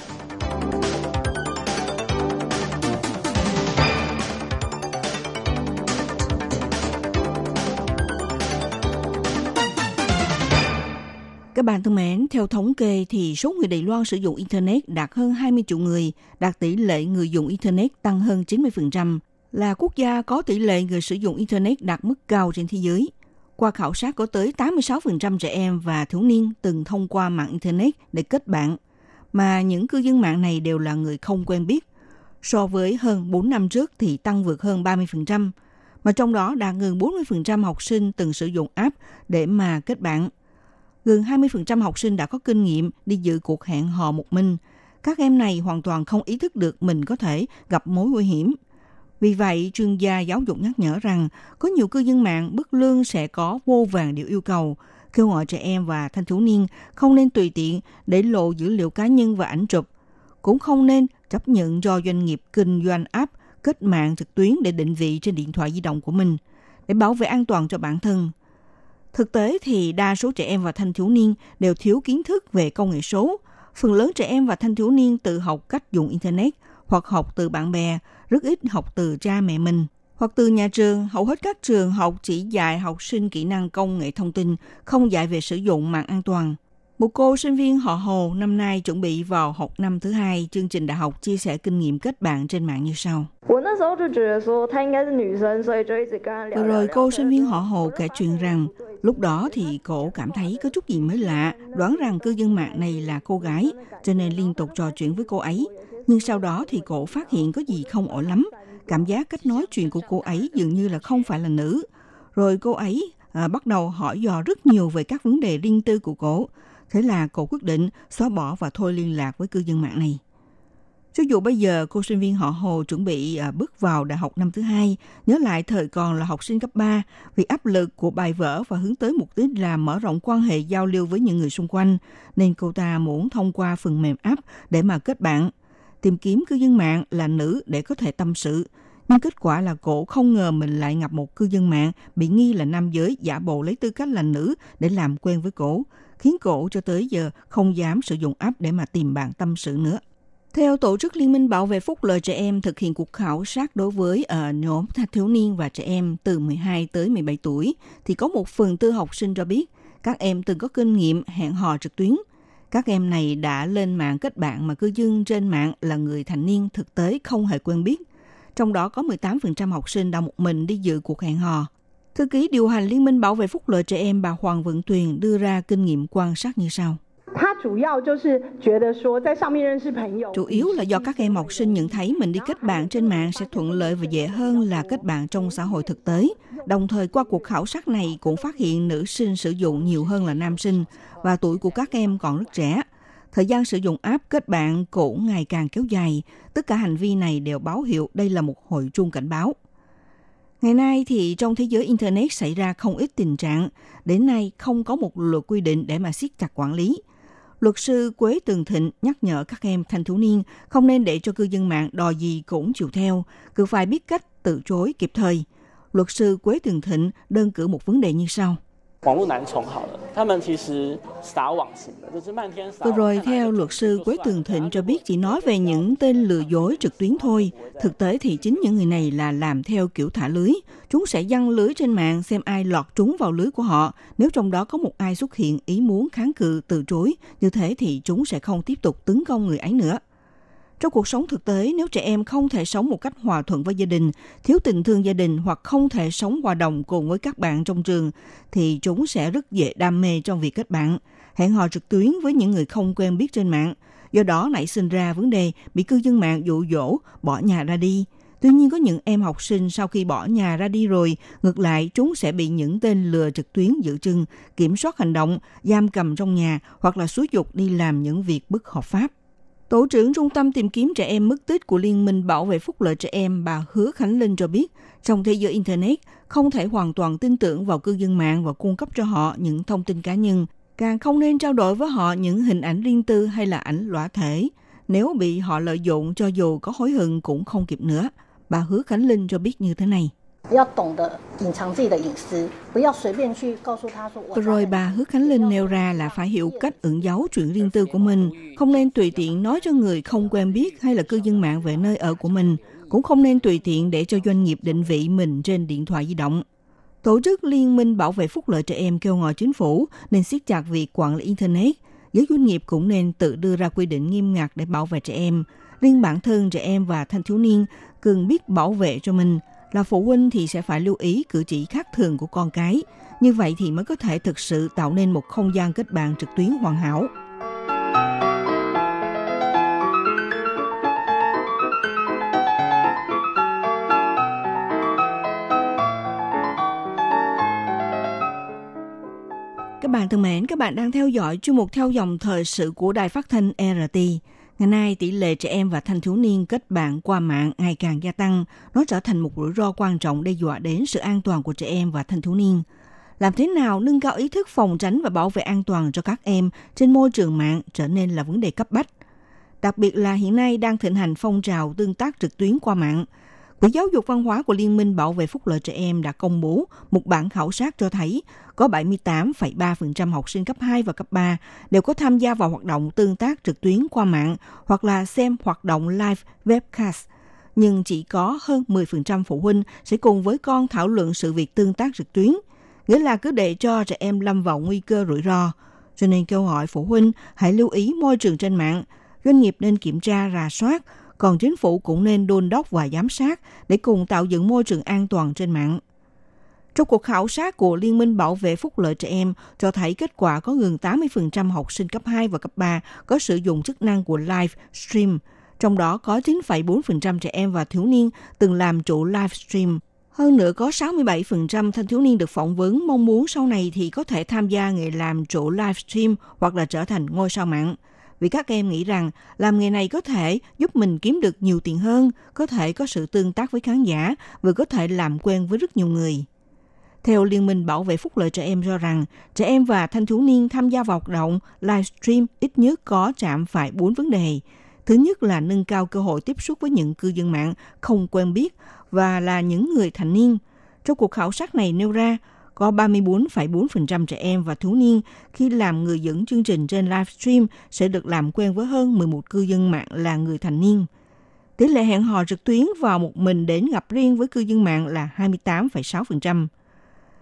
Các bạn thân mến, theo thống kê thì số người Đài Loan sử dụng Internet đạt hơn 20 triệu người, đạt tỷ lệ người dùng Internet tăng hơn 90%, là quốc gia có tỷ lệ người sử dụng Internet đạt mức cao trên thế giới. Qua khảo sát có tới 86% trẻ em và thiếu niên từng thông qua mạng Internet để kết bạn, mà những cư dân mạng này đều là người không quen biết. So với hơn 4 năm trước thì tăng vượt hơn 30%, mà trong đó đạt gần 40% học sinh từng sử dụng app để mà kết bạn gần 20% học sinh đã có kinh nghiệm đi dự cuộc hẹn hò một mình. Các em này hoàn toàn không ý thức được mình có thể gặp mối nguy hiểm. Vì vậy, chuyên gia giáo dục nhắc nhở rằng có nhiều cư dân mạng bức lương sẽ có vô vàng điều yêu cầu, kêu gọi trẻ em và thanh thiếu niên không nên tùy tiện để lộ dữ liệu cá nhân và ảnh chụp, cũng không nên chấp nhận do doanh nghiệp kinh doanh app kết mạng trực tuyến để định vị trên điện thoại di động của mình để bảo vệ an toàn cho bản thân. Thực tế thì đa số trẻ em và thanh thiếu niên đều thiếu kiến thức về công nghệ số. Phần lớn trẻ em và thanh thiếu niên tự học cách dùng Internet hoặc học từ bạn bè, rất ít học từ cha mẹ mình. Hoặc từ nhà trường, hầu hết các trường học chỉ dạy học sinh kỹ năng công nghệ thông tin, không dạy về sử dụng mạng an toàn. Một cô sinh viên họ Hồ năm nay chuẩn bị vào học năm thứ hai chương trình đại học chia sẻ kinh nghiệm kết bạn trên mạng như sau. Vừa rồi cô sinh viên họ Hồ kể chuyện rằng lúc đó thì cổ cảm thấy có chút gì mới lạ, đoán rằng cư dân mạng này là cô gái, cho nên liên tục trò chuyện với cô ấy. Nhưng sau đó thì cổ phát hiện có gì không ổn lắm, cảm giác cách nói chuyện của cô ấy dường như là không phải là nữ. Rồi cô ấy à, bắt đầu hỏi dò rất nhiều về các vấn đề riêng tư của cổ, Thế là cổ quyết định xóa bỏ và thôi liên lạc với cư dân mạng này. Cho dù bây giờ cô sinh viên họ Hồ chuẩn bị à, bước vào đại học năm thứ hai, nhớ lại thời còn là học sinh cấp 3, vì áp lực của bài vở và hướng tới mục đích là mở rộng quan hệ giao lưu với những người xung quanh, nên cô ta muốn thông qua phần mềm app để mà kết bạn, tìm kiếm cư dân mạng là nữ để có thể tâm sự. Nhưng kết quả là cổ không ngờ mình lại gặp một cư dân mạng bị nghi là nam giới giả bộ lấy tư cách là nữ để làm quen với cổ, khiến cổ cho tới giờ không dám sử dụng app để mà tìm bạn tâm sự nữa. Theo Tổ chức Liên minh Bảo vệ Phúc lợi trẻ em thực hiện cuộc khảo sát đối với ở nhóm thanh thiếu niên và trẻ em từ 12 tới 17 tuổi, thì có một phần tư học sinh cho biết các em từng có kinh nghiệm hẹn hò trực tuyến. Các em này đã lên mạng kết bạn mà cư dân trên mạng là người thành niên thực tế không hề quen biết. Trong đó có 18% học sinh đã một mình đi dự cuộc hẹn hò. Thư ký điều hành Liên minh Bảo vệ Phúc lợi trẻ em bà Hoàng Vận Tuyền đưa ra kinh nghiệm quan sát như sau. Chủ yếu là do các em học sinh nhận thấy mình đi kết bạn trên mạng sẽ thuận lợi và dễ hơn là kết bạn trong xã hội thực tế. Đồng thời, qua cuộc khảo sát này cũng phát hiện nữ sinh sử dụng nhiều hơn là nam sinh và tuổi của các em còn rất trẻ. Thời gian sử dụng app kết bạn cũng ngày càng kéo dài. Tất cả hành vi này đều báo hiệu đây là một hội chuông cảnh báo. Ngày nay thì trong thế giới Internet xảy ra không ít tình trạng. Đến nay không có một luật quy định để mà siết chặt quản lý – Luật sư Quế Tường Thịnh nhắc nhở các em thanh thiếu niên không nên để cho cư dân mạng đòi gì cũng chịu theo, cứ phải biết cách từ chối kịp thời. Luật sư Quế Tường Thịnh đơn cử một vấn đề như sau. Vừa rồi, theo luật sư Quế Tường Thịnh cho biết chỉ nói về những tên lừa dối trực tuyến thôi. Thực tế thì chính những người này là làm theo kiểu thả lưới. Chúng sẽ dăng lưới trên mạng xem ai lọt trúng vào lưới của họ. Nếu trong đó có một ai xuất hiện ý muốn kháng cự, từ chối, như thế thì chúng sẽ không tiếp tục tấn công người ấy nữa. Trong cuộc sống thực tế, nếu trẻ em không thể sống một cách hòa thuận với gia đình, thiếu tình thương gia đình hoặc không thể sống hòa đồng cùng với các bạn trong trường, thì chúng sẽ rất dễ đam mê trong việc kết bạn, hẹn hò trực tuyến với những người không quen biết trên mạng. Do đó nảy sinh ra vấn đề bị cư dân mạng dụ dỗ bỏ nhà ra đi. Tuy nhiên có những em học sinh sau khi bỏ nhà ra đi rồi, ngược lại chúng sẽ bị những tên lừa trực tuyến giữ chân, kiểm soát hành động, giam cầm trong nhà hoặc là xúi dục đi làm những việc bất hợp pháp. Tổ trưởng Trung tâm tìm kiếm trẻ em mất tích của Liên minh Bảo vệ Phúc lợi trẻ em bà Hứa Khánh Linh cho biết, trong thế giới Internet, không thể hoàn toàn tin tưởng vào cư dân mạng và cung cấp cho họ những thông tin cá nhân. Càng không nên trao đổi với họ những hình ảnh riêng tư hay là ảnh lõa thể. Nếu bị họ lợi dụng cho dù có hối hận cũng không kịp nữa. Bà Hứa Khánh Linh cho biết như thế này. Vừa rồi bà Hứa Khánh Linh nêu ra là phải hiểu cách ẩn giấu chuyện riêng tư của mình, không nên tùy tiện nói cho người không quen biết hay là cư dân mạng về nơi ở của mình, cũng không nên tùy tiện để cho doanh nghiệp định vị mình trên điện thoại di động. Tổ chức Liên minh Bảo vệ Phúc lợi Trẻ Em kêu gọi chính phủ nên siết chặt việc quản lý Internet. Giới doanh nghiệp cũng nên tự đưa ra quy định nghiêm ngặt để bảo vệ trẻ em. Riêng bản thân trẻ em và thanh thiếu niên cần biết bảo vệ cho mình – là phụ huynh thì sẽ phải lưu ý cử chỉ khác thường của con cái. Như vậy thì mới có thể thực sự tạo nên một không gian kết bạn trực tuyến hoàn hảo. Các bạn thân mến, các bạn đang theo dõi chuyên mục theo dòng thời sự của Đài Phát thanh RT. Ngày nay, tỷ lệ trẻ em và thanh thiếu niên kết bạn qua mạng ngày càng gia tăng. Nó trở thành một rủi ro quan trọng đe dọa đến sự an toàn của trẻ em và thanh thiếu niên. Làm thế nào nâng cao ý thức phòng tránh và bảo vệ an toàn cho các em trên môi trường mạng trở nên là vấn đề cấp bách. Đặc biệt là hiện nay đang thịnh hành phong trào tương tác trực tuyến qua mạng. Quỹ giáo dục văn hóa của Liên minh Bảo vệ Phúc lợi trẻ em đã công bố một bản khảo sát cho thấy có 78,3% học sinh cấp 2 và cấp 3 đều có tham gia vào hoạt động tương tác trực tuyến qua mạng hoặc là xem hoạt động live webcast. Nhưng chỉ có hơn 10% phụ huynh sẽ cùng với con thảo luận sự việc tương tác trực tuyến, nghĩa là cứ để cho trẻ em lâm vào nguy cơ rủi ro. Cho nên kêu gọi phụ huynh hãy lưu ý môi trường trên mạng, doanh nghiệp nên kiểm tra rà soát, còn chính phủ cũng nên đôn đốc và giám sát để cùng tạo dựng môi trường an toàn trên mạng. Trong cuộc khảo sát của Liên minh Bảo vệ Phúc lợi trẻ em cho thấy kết quả có gần 80% học sinh cấp 2 và cấp 3 có sử dụng chức năng của live stream, trong đó có 9,4% trẻ em và thiếu niên từng làm chủ live stream. Hơn nữa có 67% thanh thiếu niên được phỏng vấn mong muốn sau này thì có thể tham gia nghề làm chủ live stream hoặc là trở thành ngôi sao mạng. Vì các em nghĩ rằng làm nghề này có thể giúp mình kiếm được nhiều tiền hơn, có thể có sự tương tác với khán giả, vừa có thể làm quen với rất nhiều người. Theo Liên minh Bảo vệ Phúc lợi trẻ em cho rằng, trẻ em và thanh thiếu niên tham gia vào hoạt động livestream ít nhất có chạm phải 4 vấn đề. Thứ nhất là nâng cao cơ hội tiếp xúc với những cư dân mạng không quen biết và là những người thành niên. Trong cuộc khảo sát này nêu ra, có 34,4% trẻ em và thiếu niên khi làm người dẫn chương trình trên livestream sẽ được làm quen với hơn 11 cư dân mạng là người thành niên. Tỷ lệ hẹn hò trực tuyến vào một mình đến gặp riêng với cư dân mạng là 28,6%.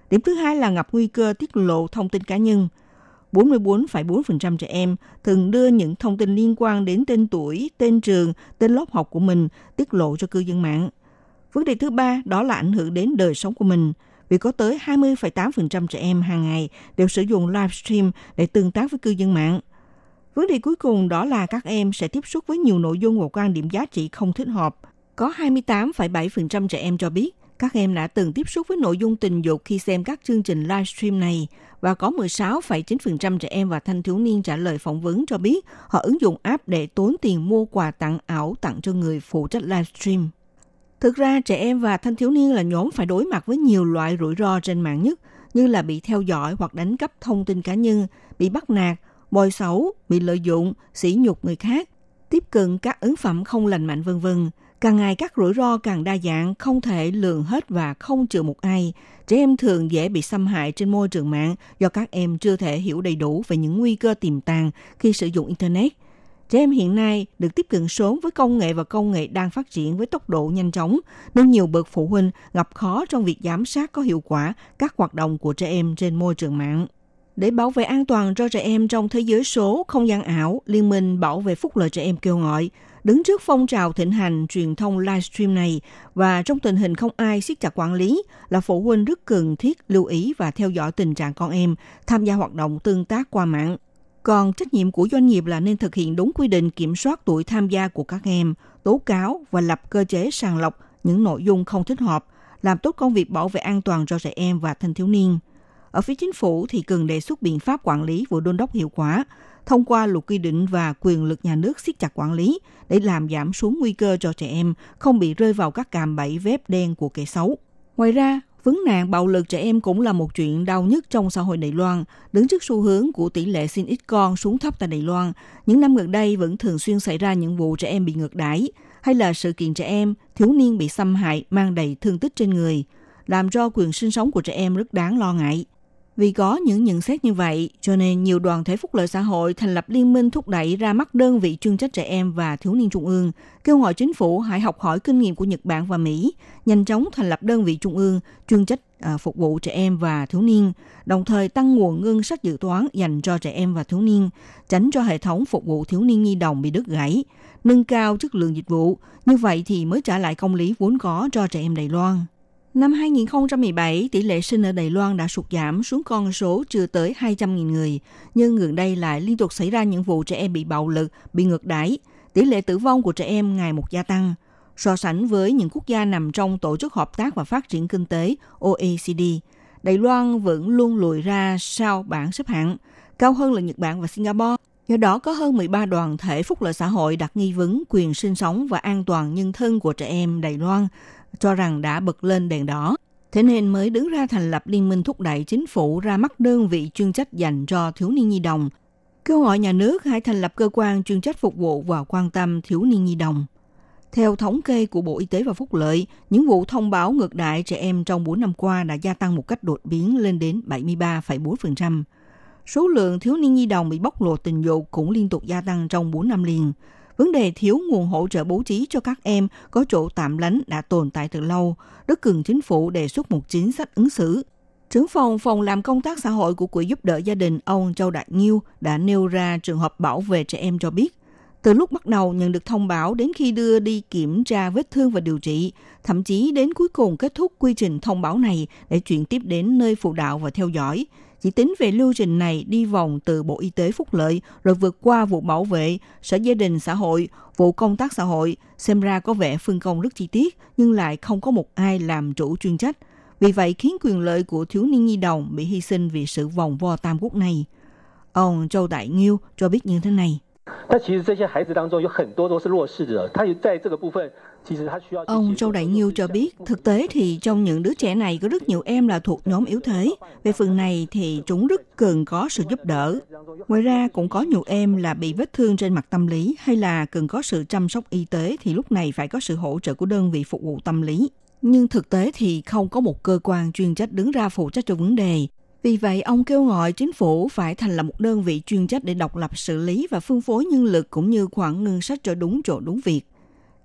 Điểm thứ hai là gặp nguy cơ tiết lộ thông tin cá nhân. 44,4% trẻ em thường đưa những thông tin liên quan đến tên tuổi, tên trường, tên lớp học của mình tiết lộ cho cư dân mạng. Vấn đề thứ ba đó là ảnh hưởng đến đời sống của mình vì có tới 20,8% trẻ em hàng ngày đều sử dụng livestream để tương tác với cư dân mạng. Vấn đề cuối cùng đó là các em sẽ tiếp xúc với nhiều nội dung và quan điểm giá trị không thích hợp. Có 28,7% trẻ em cho biết các em đã từng tiếp xúc với nội dung tình dục khi xem các chương trình livestream này và có 16,9% trẻ em và thanh thiếu niên trả lời phỏng vấn cho biết họ ứng dụng app để tốn tiền mua quà tặng ảo tặng cho người phụ trách livestream. Thực ra, trẻ em và thanh thiếu niên là nhóm phải đối mặt với nhiều loại rủi ro trên mạng nhất, như là bị theo dõi hoặc đánh cắp thông tin cá nhân, bị bắt nạt, bôi xấu, bị lợi dụng, sỉ nhục người khác, tiếp cận các ứng phẩm không lành mạnh vân vân. Càng ngày các rủi ro càng đa dạng, không thể lường hết và không trừ một ai. Trẻ em thường dễ bị xâm hại trên môi trường mạng do các em chưa thể hiểu đầy đủ về những nguy cơ tiềm tàng khi sử dụng Internet. Trẻ em hiện nay được tiếp cận sớm với công nghệ và công nghệ đang phát triển với tốc độ nhanh chóng, nên nhiều bậc phụ huynh gặp khó trong việc giám sát có hiệu quả các hoạt động của trẻ em trên môi trường mạng. Để bảo vệ an toàn cho trẻ em trong thế giới số, không gian ảo, Liên minh Bảo vệ Phúc lợi trẻ em kêu gọi đứng trước phong trào thịnh hành truyền thông livestream này và trong tình hình không ai siết chặt quản lý là phụ huynh rất cần thiết lưu ý và theo dõi tình trạng con em tham gia hoạt động tương tác qua mạng. Còn trách nhiệm của doanh nghiệp là nên thực hiện đúng quy định kiểm soát tuổi tham gia của các em, tố cáo và lập cơ chế sàng lọc những nội dung không thích hợp, làm tốt công việc bảo vệ an toàn cho trẻ em và thanh thiếu niên. Ở phía chính phủ thì cần đề xuất biện pháp quản lý vừa đôn đốc hiệu quả, thông qua luật quy định và quyền lực nhà nước siết chặt quản lý để làm giảm xuống nguy cơ cho trẻ em không bị rơi vào các cạm bẫy vép đen của kẻ xấu. Ngoài ra, vấn nạn bạo lực trẻ em cũng là một chuyện đau nhất trong xã hội Đài Loan. Đứng trước xu hướng của tỷ lệ sinh ít con xuống thấp tại Đài Loan, những năm gần đây vẫn thường xuyên xảy ra những vụ trẻ em bị ngược đãi hay là sự kiện trẻ em, thiếu niên bị xâm hại mang đầy thương tích trên người, làm cho quyền sinh sống của trẻ em rất đáng lo ngại. Vì có những nhận xét như vậy, cho nên nhiều đoàn thể phúc lợi xã hội thành lập liên minh thúc đẩy ra mắt đơn vị chuyên trách trẻ em và thiếu niên trung ương, kêu gọi chính phủ hãy học hỏi kinh nghiệm của Nhật Bản và Mỹ, nhanh chóng thành lập đơn vị trung ương chuyên trách à, phục vụ trẻ em và thiếu niên, đồng thời tăng nguồn ngân sách dự toán dành cho trẻ em và thiếu niên, tránh cho hệ thống phục vụ thiếu niên nhi đồng bị đứt gãy, nâng cao chất lượng dịch vụ, như vậy thì mới trả lại công lý vốn có cho trẻ em Đài Loan. Năm 2017, tỷ lệ sinh ở Đài Loan đã sụt giảm xuống con số chưa tới 200.000 người, nhưng gần đây lại liên tục xảy ra những vụ trẻ em bị bạo lực, bị ngược đãi. Tỷ lệ tử vong của trẻ em ngày một gia tăng. So sánh với những quốc gia nằm trong Tổ chức Hợp tác và Phát triển Kinh tế OECD, Đài Loan vẫn luôn lùi ra sau bảng xếp hạng, cao hơn là Nhật Bản và Singapore. Do đó có hơn 13 đoàn thể phúc lợi xã hội đặt nghi vấn quyền sinh sống và an toàn nhân thân của trẻ em Đài Loan cho rằng đã bật lên đèn đỏ. Thế nên mới đứng ra thành lập liên minh thúc đẩy chính phủ ra mắt đơn vị chuyên trách dành cho thiếu niên nhi đồng, kêu gọi nhà nước hãy thành lập cơ quan chuyên trách phục vụ và quan tâm thiếu niên nhi đồng. Theo thống kê của Bộ Y tế và Phúc lợi, những vụ thông báo ngược đại trẻ em trong 4 năm qua đã gia tăng một cách đột biến lên đến 73,4%. Số lượng thiếu niên nhi đồng bị bóc lột tình dục cũng liên tục gia tăng trong 4 năm liền. Vấn đề thiếu nguồn hỗ trợ bố trí cho các em có chỗ tạm lánh đã tồn tại từ lâu, Đức cường chính phủ đề xuất một chính sách ứng xử. Trưởng phòng phòng làm công tác xã hội của Quỹ giúp đỡ gia đình ông Châu Đại Nhiêu đã nêu ra trường hợp bảo vệ trẻ em cho biết, từ lúc bắt đầu nhận được thông báo đến khi đưa đi kiểm tra vết thương và điều trị, thậm chí đến cuối cùng kết thúc quy trình thông báo này để chuyển tiếp đến nơi phụ đạo và theo dõi, chỉ tính về lưu trình này đi vòng từ Bộ Y tế Phúc lợi rồi vượt qua vụ bảo vệ, Sở Gia đình Xã hội, vụ công tác xã hội, xem ra có vẻ phân công rất chi tiết nhưng lại không có một ai làm chủ chuyên trách. Vì vậy khiến quyền lợi của thiếu niên nhi đồng bị hy sinh vì sự vòng vo tam quốc này. Ông Châu Đại Nghiêu cho biết như thế này. 但其实这些孩子当中有很多都是弱势的，他在这个部分 Ông Châu Đại Nhiêu cho biết, thực tế thì trong những đứa trẻ này có rất nhiều em là thuộc nhóm yếu thế. Về phần này thì chúng rất cần có sự giúp đỡ. Ngoài ra cũng có nhiều em là bị vết thương trên mặt tâm lý hay là cần có sự chăm sóc y tế thì lúc này phải có sự hỗ trợ của đơn vị phục vụ tâm lý. Nhưng thực tế thì không có một cơ quan chuyên trách đứng ra phụ trách cho vấn đề. Vì vậy, ông kêu gọi chính phủ phải thành lập một đơn vị chuyên trách để độc lập xử lý và phân phối nhân lực cũng như khoản ngân sách cho đúng chỗ đúng việc.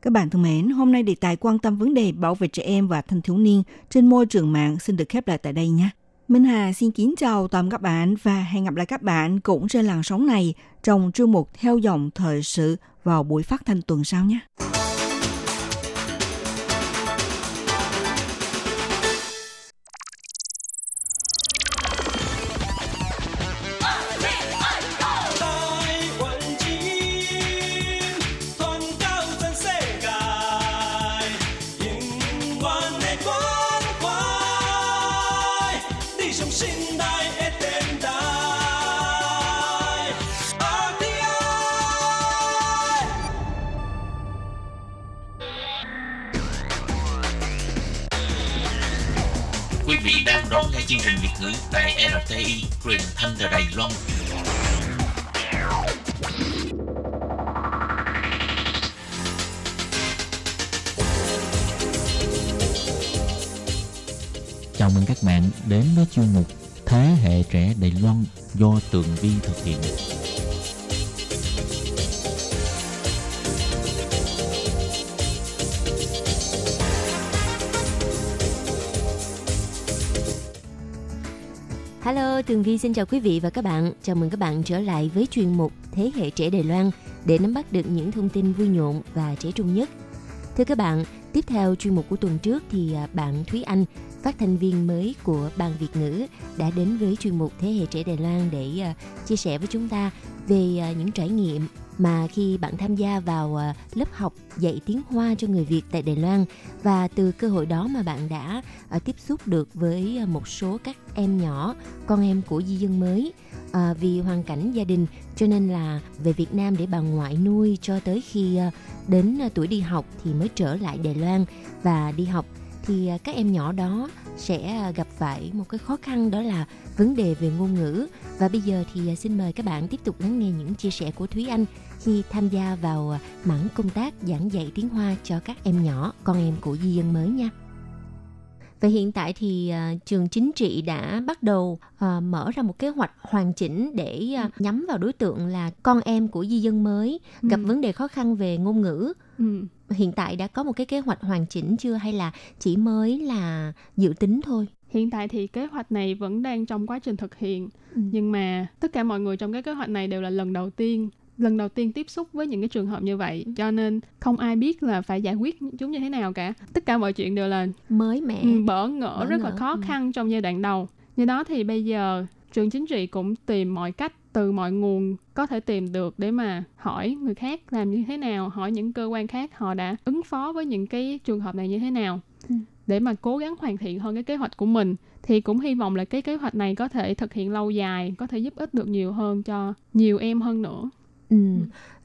Các bạn thân mến, hôm nay đề tài quan tâm vấn đề bảo vệ trẻ em và thanh thiếu niên trên môi trường mạng xin được khép lại tại đây nhé. Minh Hà xin kính chào toàn các bạn và hẹn gặp lại các bạn cũng trên làn sóng này trong chương mục theo dòng thời sự vào buổi phát thanh tuần sau nhé. Đến với chuyên mục Thế hệ trẻ Đài Loan do Tường Vi thực hiện. Hello, Tường Vi xin chào quý vị và các bạn. Chào mừng các bạn trở lại với chuyên mục Thế hệ trẻ Đài Loan để nắm bắt được những thông tin vui nhộn và trẻ trung nhất. Thưa các bạn, tiếp theo chuyên mục của tuần trước thì à, bạn Thúy Anh, phát thanh viên mới của Ban Việt ngữ đã đến với chuyên mục Thế hệ trẻ Đài Loan để uh, chia sẻ với chúng ta về uh, những trải nghiệm mà khi bạn tham gia vào uh, lớp học dạy tiếng Hoa cho người Việt tại Đài Loan. Và từ cơ hội đó mà bạn đã uh, tiếp xúc được với uh, một số các em nhỏ, con em của di dân mới. À, vì hoàn cảnh gia đình cho nên là về Việt Nam để bà ngoại nuôi cho tới khi đến tuổi đi học thì mới trở lại Đài Loan và đi học thì à, các em nhỏ đó sẽ à, gặp phải một cái khó khăn đó là vấn đề về ngôn ngữ và bây giờ thì à, xin mời các bạn tiếp tục lắng nghe những chia sẻ của Thúy Anh khi tham gia vào mảng công tác giảng dạy tiếng Hoa cho các em nhỏ, con em của di dân mới nha. Và hiện tại thì à, trường chính trị đã bắt đầu à, mở ra một kế hoạch hoàn chỉnh để à, nhắm vào đối tượng là con em của di dân mới gặp Ừ. vấn đề khó khăn về ngôn ngữ. Ừ. Hiện tại đã có một cái kế hoạch hoàn chỉnh chưa hay là chỉ mới là dự tính thôi? Hiện tại thì kế hoạch này vẫn đang trong quá trình thực hiện, nhưng mà tất cả mọi người trong cái kế hoạch này đều là lần đầu tiên lần đầu tiên tiếp xúc với những cái trường hợp như vậy. Cho nên không ai biết là phải giải quyết chúng như thế nào cả. Tất cả mọi chuyện đều là mới mẻ. Ừ, bỡ ngỡ Bỡ rất ngỡ, là khó ừ. khăn trong giai đoạn đầu. Như đó thì bây giờ trường chính trị cũng tìm mọi cách từ mọi nguồn có thể tìm được để mà hỏi người khác làm như thế nào hỏi những cơ quan khác họ đã ứng phó với những cái trường hợp này như thế nào. Để mà cố gắng hoàn thiện hơn cái kế hoạch của mình thì cũng hy vọng là cái kế hoạch này có thể thực hiện lâu dài có thể giúp ích được nhiều hơn cho nhiều em hơn nữa. Ừ.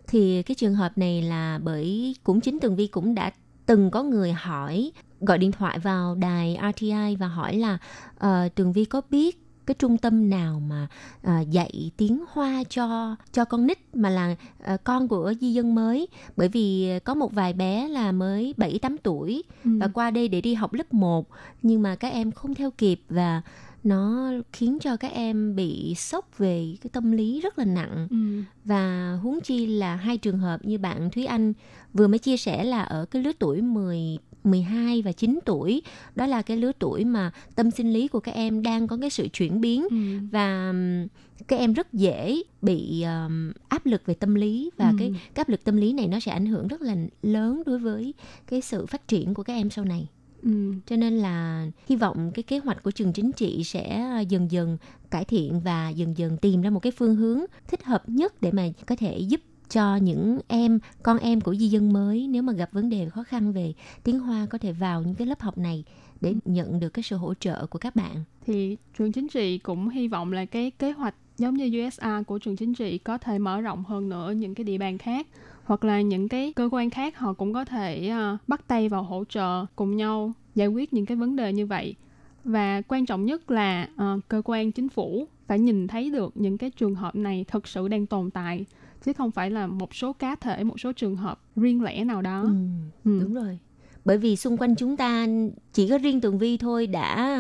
Thì cái trường hợp này là bởi cũng chính Tường Vi cũng đã từng có người hỏi gọi điện thoại vào đài RTI và hỏi là uh, Tường Vi có biết cái trung tâm nào mà à, dạy tiếng Hoa cho cho con nít mà là à, con của di dân mới bởi vì có một vài bé là mới 7 8 tuổi Ừ. và qua đây để đi học lớp 1 nhưng mà các em không theo kịp và nó khiến cho các em bị sốc về cái tâm lý rất là nặng Ừ. và huống chi là hai trường hợp như bạn Thúy Anh vừa mới chia sẻ là ở cái lứa tuổi 10 12 và 9 tuổi đó là cái lứa tuổi mà tâm sinh lý của các em đang có cái sự chuyển biến Ừ. và các em rất dễ bị ừm, áp lực về tâm lý và Ừ. cái, cái áp lực tâm lý này nó sẽ ảnh hưởng rất là lớn đối với cái sự phát triển của các em sau này Ừ. cho nên là hy vọng cái kế hoạch của trường chính trị sẽ dần dần cải thiện và dần dần tìm ra một cái phương hướng thích hợp nhất để mà có thể giúp cho những em con em của di dân mới nếu mà gặp vấn đề khó khăn về tiếng hoa có thể vào những cái lớp học này để nhận được cái sự hỗ trợ của các bạn. Thì trường chính trị cũng hy vọng là cái kế hoạch giống như USA của trường chính trị có thể mở rộng hơn nữa những cái địa bàn khác hoặc là những cái cơ quan khác họ cũng có thể ờ, bắt tay vào hỗ trợ cùng nhau giải quyết những cái vấn đề như vậy. Và quan trọng nhất là ờ, cơ quan chính phủ phải nhìn thấy được những cái trường hợp này thực sự đang tồn tại chứ không phải là một số cá thể một số trường hợp riêng lẻ nào đó. Ừ, đúng rồi. Bởi vì xung quanh chúng ta chỉ có riêng tường vi thôi đã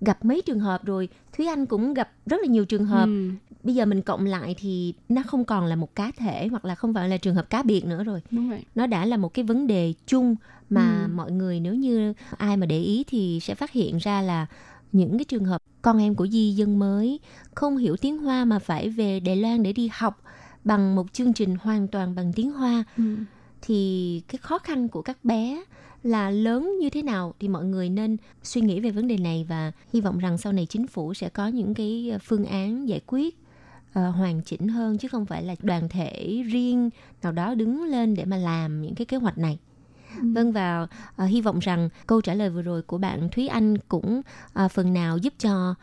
gặp mấy trường hợp rồi. Thúy anh cũng gặp rất là nhiều trường hợp. Ừ. bây giờ mình cộng lại thì nó không còn là một cá thể hoặc là không phải là trường hợp cá biệt nữa rồi. Đúng vậy. Nó đã là một cái vấn đề chung mà Ừ. mọi người nếu như ai mà để ý thì sẽ phát hiện ra là những cái trường hợp con em của di dân mới không hiểu tiếng hoa mà phải về đài loan để đi học bằng một chương trình hoàn toàn bằng tiếng hoa. Ừ. thì cái khó khăn của các bé là lớn như thế nào thì mọi người nên suy nghĩ về vấn đề này và hy vọng rằng sau này chính phủ sẽ có những cái phương án giải quyết ờ, hoàn chỉnh hơn chứ không phải là đoàn thể riêng nào đó đứng lên để mà làm những cái kế hoạch này. Vâng và à, hy vọng rằng câu trả lời vừa rồi của bạn Thúy Anh cũng à, phần nào giúp cho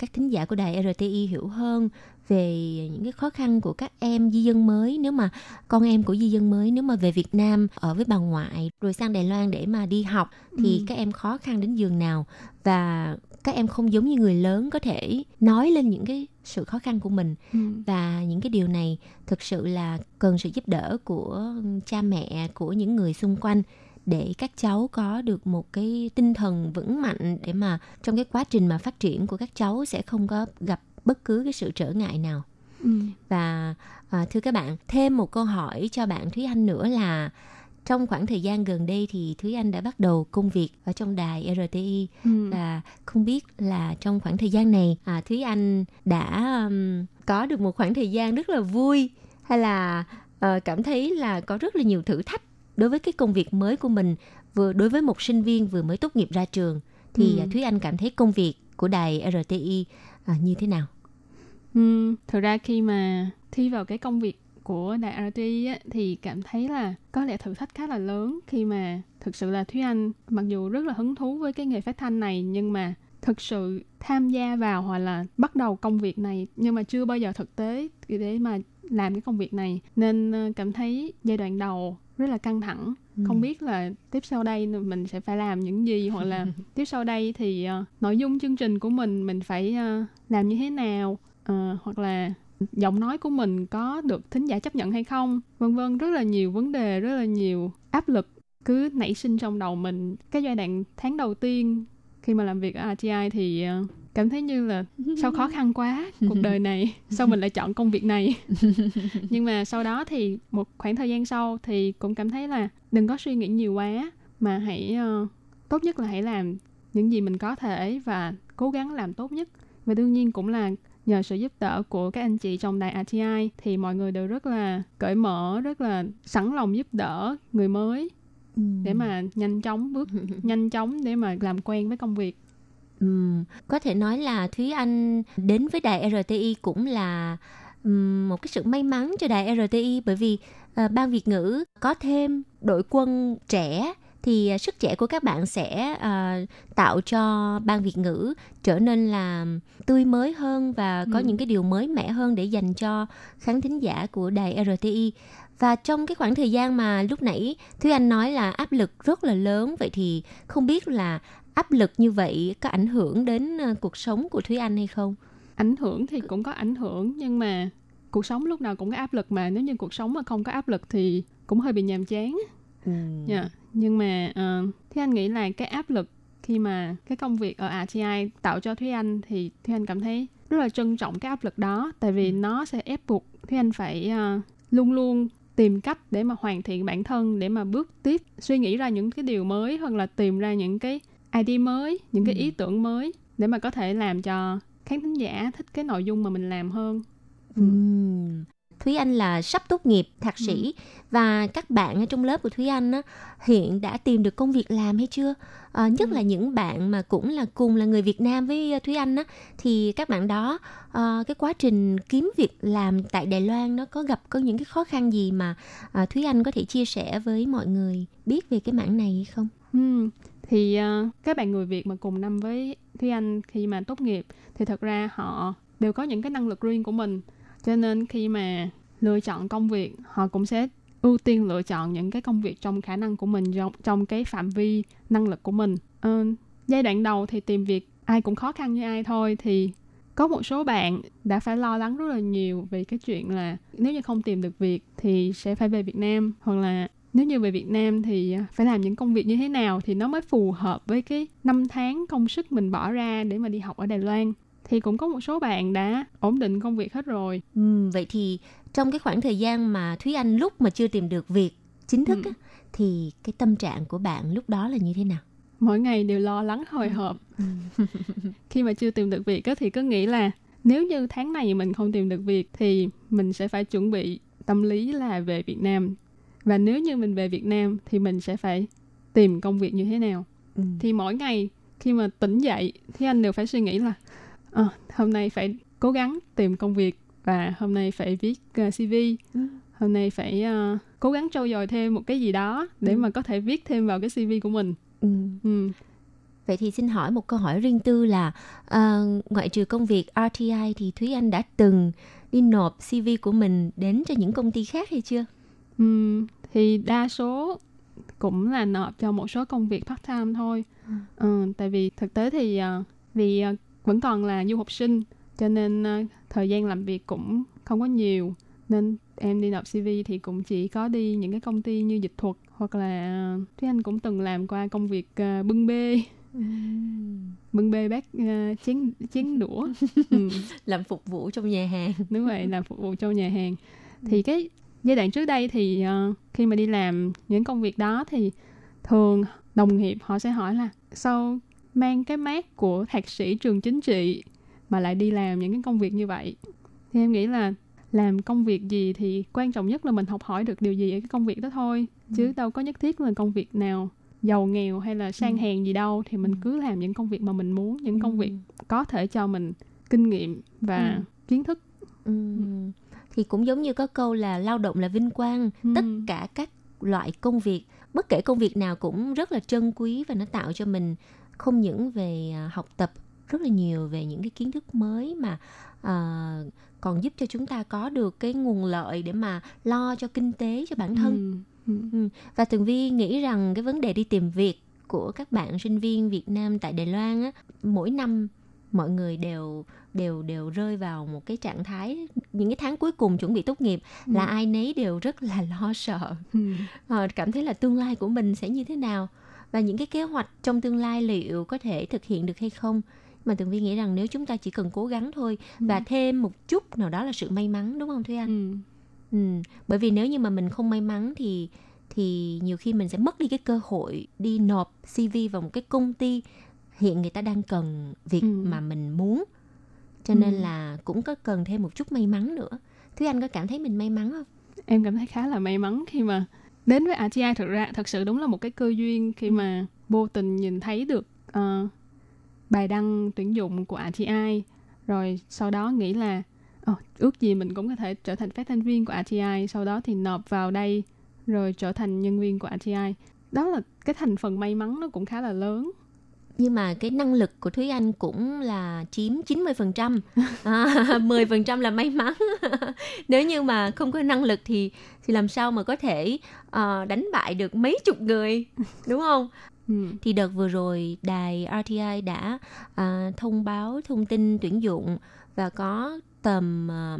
các thính giả của đài RTI hiểu hơn về những cái khó khăn của các em di dân mới nếu mà con em của di dân mới nếu mà về Việt Nam ở với bà ngoại rồi sang Đài Loan để mà đi học thì Ừ. các em khó khăn đến giường nào và các em không giống như người lớn có thể nói lên những cái sự khó khăn của mình Ừ. và những cái điều này thực sự là cần sự giúp đỡ của cha mẹ của những người xung quanh để các cháu có được một cái tinh thần vững mạnh để mà trong cái quá trình mà phát triển của các cháu sẽ không có gặp bất cứ cái sự trở ngại nào Ừ. và à, thưa các bạn thêm một câu hỏi cho bạn Thúy Anh nữa là trong khoảng thời gian gần đây thì Thúy Anh đã bắt đầu công việc ở trong đài RTI Ừ. và không biết là trong khoảng thời gian này à, Thúy Anh đã um, có được một khoảng thời gian rất là vui hay là ờ, cảm thấy là có rất là nhiều thử thách đối với cái công việc mới của mình vừa đối với một sinh viên vừa mới tốt nghiệp ra trường thì Ừ. à, Thúy Anh cảm thấy công việc của đài RTI à, như thế nào? Ừ, thực ra khi mà thi vào cái công việc của đài RT á, thì cảm thấy là có lẽ thử thách khá là lớn khi mà thực sự là Thúy Anh mặc dù rất là hứng thú với cái nghề phát thanh này nhưng mà thực sự tham gia vào hoặc là bắt đầu công việc này nhưng mà chưa bao giờ thực tế để mà làm cái công việc này nên ờ, cảm thấy giai đoạn đầu rất là căng thẳng. Không biết là tiếp sau đây mình sẽ phải làm những gì hoặc là tiếp sau đây thì ờ, nội dung chương trình của mình mình phải ờ, làm như thế nào Ờ, hoặc là giọng nói của mình có được thính giả chấp nhận hay không vân vân. Rất là nhiều vấn đề rất là nhiều áp lực cứ nảy sinh trong đầu mình. Cái giai đoạn tháng đầu tiên khi mà làm việc ở RTI thì ờ, cảm thấy như là sao khó khăn quá cuộc đời này sao mình lại chọn công việc này? Nhưng mà sau đó thì một khoảng thời gian sau thì cũng cảm thấy là đừng có suy nghĩ nhiều quá mà hãy ờ, tốt nhất là hãy làm những gì mình có thể và cố gắng làm tốt nhất. Và đương nhiên cũng là nhờ sự giúp đỡ của các anh chị trong đài RTI thì mọi người đều rất là cởi mở rất là sẵn lòng giúp đỡ người mới để mà nhanh chóng bước nhanh chóng để mà làm quen với công việc Ừm, có thể nói là Thúy Anh đến với đài RTI cũng là ừm, một cái sự may mắn cho đài RTI bởi vì ờ, ban Việt ngữ có thêm đội quân trẻ thì ờ, sức trẻ của các bạn sẽ ờ, tạo cho ban Việt ngữ trở nên là tươi mới hơn và có Ừ. những cái điều mới mẻ hơn để dành cho khán thính giả của đài RTI. Và trong cái khoảng thời gian mà lúc nãy Thúy Anh nói là áp lực rất là lớn vậy thì không biết là áp lực như vậy có ảnh hưởng đến ờ, cuộc sống của Thúy Anh hay không? ảnh hưởng thì cũng có ảnh hưởng nhưng mà cuộc sống lúc nào cũng có áp lực mà nếu như cuộc sống mà không có áp lực thì cũng hơi bị nhàm chán Dạ. nhưng mà uh, Thúy Anh nghĩ là cái áp lực khi mà cái công việc ở RTI tạo cho Thúy Anh thì Thúy Anh cảm thấy rất là trân trọng cái áp lực đó tại vì nó sẽ ép buộc Thúy Anh phải ờ, luôn luôn tìm cách để mà hoàn thiện bản thân để mà bước tiếp suy nghĩ ra những cái điều mới hoặc là tìm ra những cái idea mới những cái ý tưởng mới để mà có thể làm cho khán thính giả thích cái nội dung mà mình làm hơn Ừm. Thúy Anh là sắp tốt nghiệp thạc sĩ và các bạn ở trong lớp của Thúy Anh á, hiện đã tìm được công việc làm hay chưa? Ờ, nhất là những bạn mà cũng là cùng là người Việt Nam với ờ, Thúy Anh á, thì các bạn đó ờ, cái quá trình kiếm việc làm tại Đài Loan nó có gặp có những cái khó khăn gì mà ờ, Thúy Anh có thể chia sẻ với mọi người biết về cái mảng này hay không? Ừm, thì uh, các bạn người Việt mà cùng năm với Thúy Anh khi mà tốt nghiệp thì thật ra họ đều có những cái năng lực riêng của mình. Cho nên khi mà lựa chọn công việc họ cũng sẽ ưu tiên lựa chọn những cái công việc trong khả năng của mình trong, trong cái phạm vi năng lực của mình. Uh, giai đoạn đầu thì tìm việc ai cũng khó khăn như ai thôi thì có một số bạn đã phải lo lắng rất là nhiều về cái chuyện là nếu như không tìm được việc thì sẽ phải về Việt Nam hoặc là nếu như về Việt Nam thì à, phải làm những công việc như thế nào thì nó mới phù hợp với cái năm tháng công sức mình bỏ ra để mà đi học ở Đài Loan? Thì cũng có một số bạn đã ổn định công việc hết rồi. Ừm, vậy thì trong cái khoảng thời gian mà Thúy Anh lúc mà chưa tìm được việc chính thức á, thì cái tâm trạng của bạn lúc đó là như thế nào? mỗi ngày đều lo lắng hồi hộp. Khi mà chưa tìm được việc á, thì cứ nghĩ là nếu như tháng này mình không tìm được việc thì mình sẽ phải chuẩn bị tâm lý là về Việt Nam và nếu như mình về Việt Nam thì mình sẽ phải tìm công việc như thế nào thì mỗi ngày khi mà tỉnh dậy thì anh đều phải suy nghĩ là "Ờ, hôm nay phải cố gắng tìm công việc và hôm nay phải viết ờ, CV hôm nay phải ờ, cố gắng trau dồi thêm một cái gì đó để Ừ. mà có thể viết thêm vào cái CV của mình. Ừ. Ừ. Vậy thì xin hỏi một câu hỏi riêng tư là à, ngoại trừ công việc RTI thì Thúy Anh đã từng đi nộp CV của mình đến cho những công ty khác hay chưa? Ừm, thì đa số cũng là nộp cho một số công việc part time thôi. Ừ, tại vì thực tế thì ờ, vì ờ, vẫn còn là du học sinh cho nên ờ, thời gian làm việc cũng không có nhiều. Nên em đi nộp CV thì cũng chỉ có đi những cái công ty như dịch thuật hoặc là uh, Thúy Anh cũng từng làm qua công việc ờ, bưng bê. Bưng bê bát ờ, chén chén đũa. Ừ. làm phục vụ trong nhà hàng. Đúng vậy làm phục vụ trong nhà hàng. Thì cái giai đoạn trước đây thì ờ, khi mà đi làm những công việc đó thì thường đồng nghiệp họ sẽ hỏi là sao mang cái mát của thạc sĩ trường chính trị mà lại đi làm những cái công việc như vậy? Thì em nghĩ là làm công việc gì thì quan trọng nhất là mình học hỏi được điều gì ở cái công việc đó thôi chứ đâu có nhất thiết là công việc nào giàu nghèo hay là sang hèn gì đâu thì mình cứ làm những công việc mà mình muốn những công việc có thể cho mình kinh nghiệm và Ừ. kiến thức. Ừ. Thì cũng giống như có câu là lao động là vinh quang, tất cả các loại công việc, bất kể công việc nào cũng rất là trân quý và nó tạo cho mình không những về à, học tập rất là nhiều về những cái kiến thức mới mà à, còn giúp cho chúng ta có được cái nguồn lợi để mà lo cho kinh tế cho bản thân. Ừ. Và Tường Vi nghĩ rằng cái vấn đề đi tìm việc của các bạn sinh viên Việt Nam tại Đài Loan á, mỗi năm mọi người đều đều đều rơi vào một cái trạng thái những cái tháng cuối cùng chuẩn bị tốt nghiệp là Ừ. ai nấy đều rất là lo sợ. Ờ, cảm thấy là tương lai của mình sẽ như thế nào và những cái kế hoạch trong tương lai liệu có thể thực hiện được hay không. Mà tường vi nghĩ rằng nếu chúng ta chỉ cần cố gắng thôi và thêm một chút nào đó là sự may mắn đúng không thúy anh? Ừ. bởi vì nếu như mà mình không may mắn thì thì nhiều khi mình sẽ mất đi cái cơ hội đi nộp cv vào một cái công ty hiện người ta đang cần việc mà mình muốn. Cho nên Ừ. là cũng có cần thêm một chút may mắn nữa. Thúy anh có cảm thấy mình may mắn không? Em cảm thấy khá là may mắn khi mà đến với RTI thực ra thật sự đúng là một cái cơ duyên khi mà vô tình nhìn thấy được ờ, bài đăng tuyển dụng của RTI rồi sau đó nghĩ là "Ờ, ước gì mình cũng có thể trở thành phát thanh viên của RTI sau đó thì nộp vào đây rồi trở thành nhân viên của RTI đó là cái thành phần may mắn nó cũng khá là lớn nhưng mà cái năng lực của Thúy Anh cũng là chiếm 90%, à, 10% là may mắn. Nếu như mà không có năng lực thì thì làm sao mà có thể ờ, đánh bại được mấy chục người, đúng không? Thì đợt vừa rồi đài RTI đã à, thông báo thông tin tuyển dụng và có tầm à,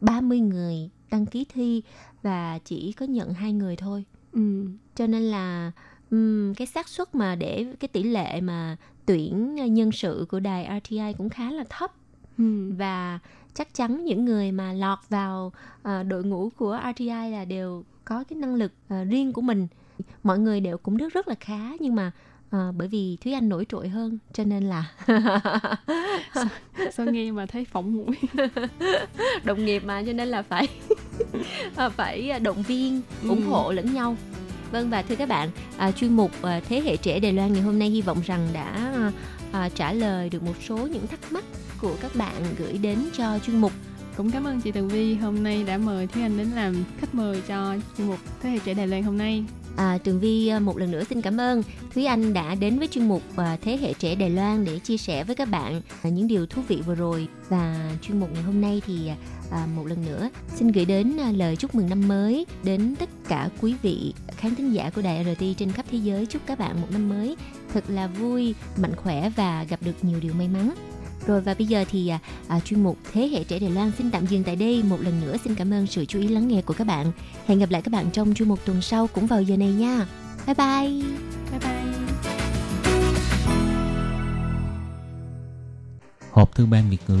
30 người đăng ký thi và chỉ có nhận hai người thôi. Ừ. Cho nên là ừm, cái xác suất mà để cái tỷ lệ mà tuyển nhân sự của đài RTI cũng khá là thấp. Và chắc chắn những người mà lọt vào à, đội ngũ của RTI là đều có cái năng lực à, riêng của mình. Mọi người đều cũng rất rất là khá nhưng mà à, bởi vì Thúy Anh nổi trội hơn cho nên là sao nghe mà thấy phỏng mũi? Đồng nghiệp mà cho nên là phải phải động viên ủng Ừ. hộ lẫn nhau vâng và thưa các bạn à, chuyên mục à, thế hệ trẻ Đài Loan ngày hôm nay hy vọng rằng đã à, trả lời được một số những thắc mắc của các bạn gửi đến cho chuyên mục. Cũng cảm ơn chị Tường Vi hôm nay đã mời Thúy Anh đến làm khách mời cho chuyên mục Thế hệ trẻ Đài Loan hôm nay. À, Tường Vi à, một lần nữa xin cảm ơn. Thúy Anh đã đến với chuyên mục à, Thế hệ trẻ Đài Loan để chia sẻ với các bạn à, những điều thú vị vừa rồi. Và chuyên mục ngày hôm nay thì à, một lần nữa xin gửi đến à, lời chúc mừng năm mới đến tất cả quý vị khán thính giả của đài RT trên khắp thế giới chúc các bạn một năm mới thật là vui, mạnh khỏe và gặp được nhiều điều may mắn. Rồi và bây giờ thì à, à, chuyên mục Thế hệ trẻ Đài Loan xin tạm dừng tại đây. Một lần nữa xin cảm ơn sự chú ý lắng nghe của các bạn. Hẹn gặp lại các bạn trong chuyên mục tuần sau cũng vào giờ này nha. Bye bye. Bye bye. Hộp thư ban Việt ngữ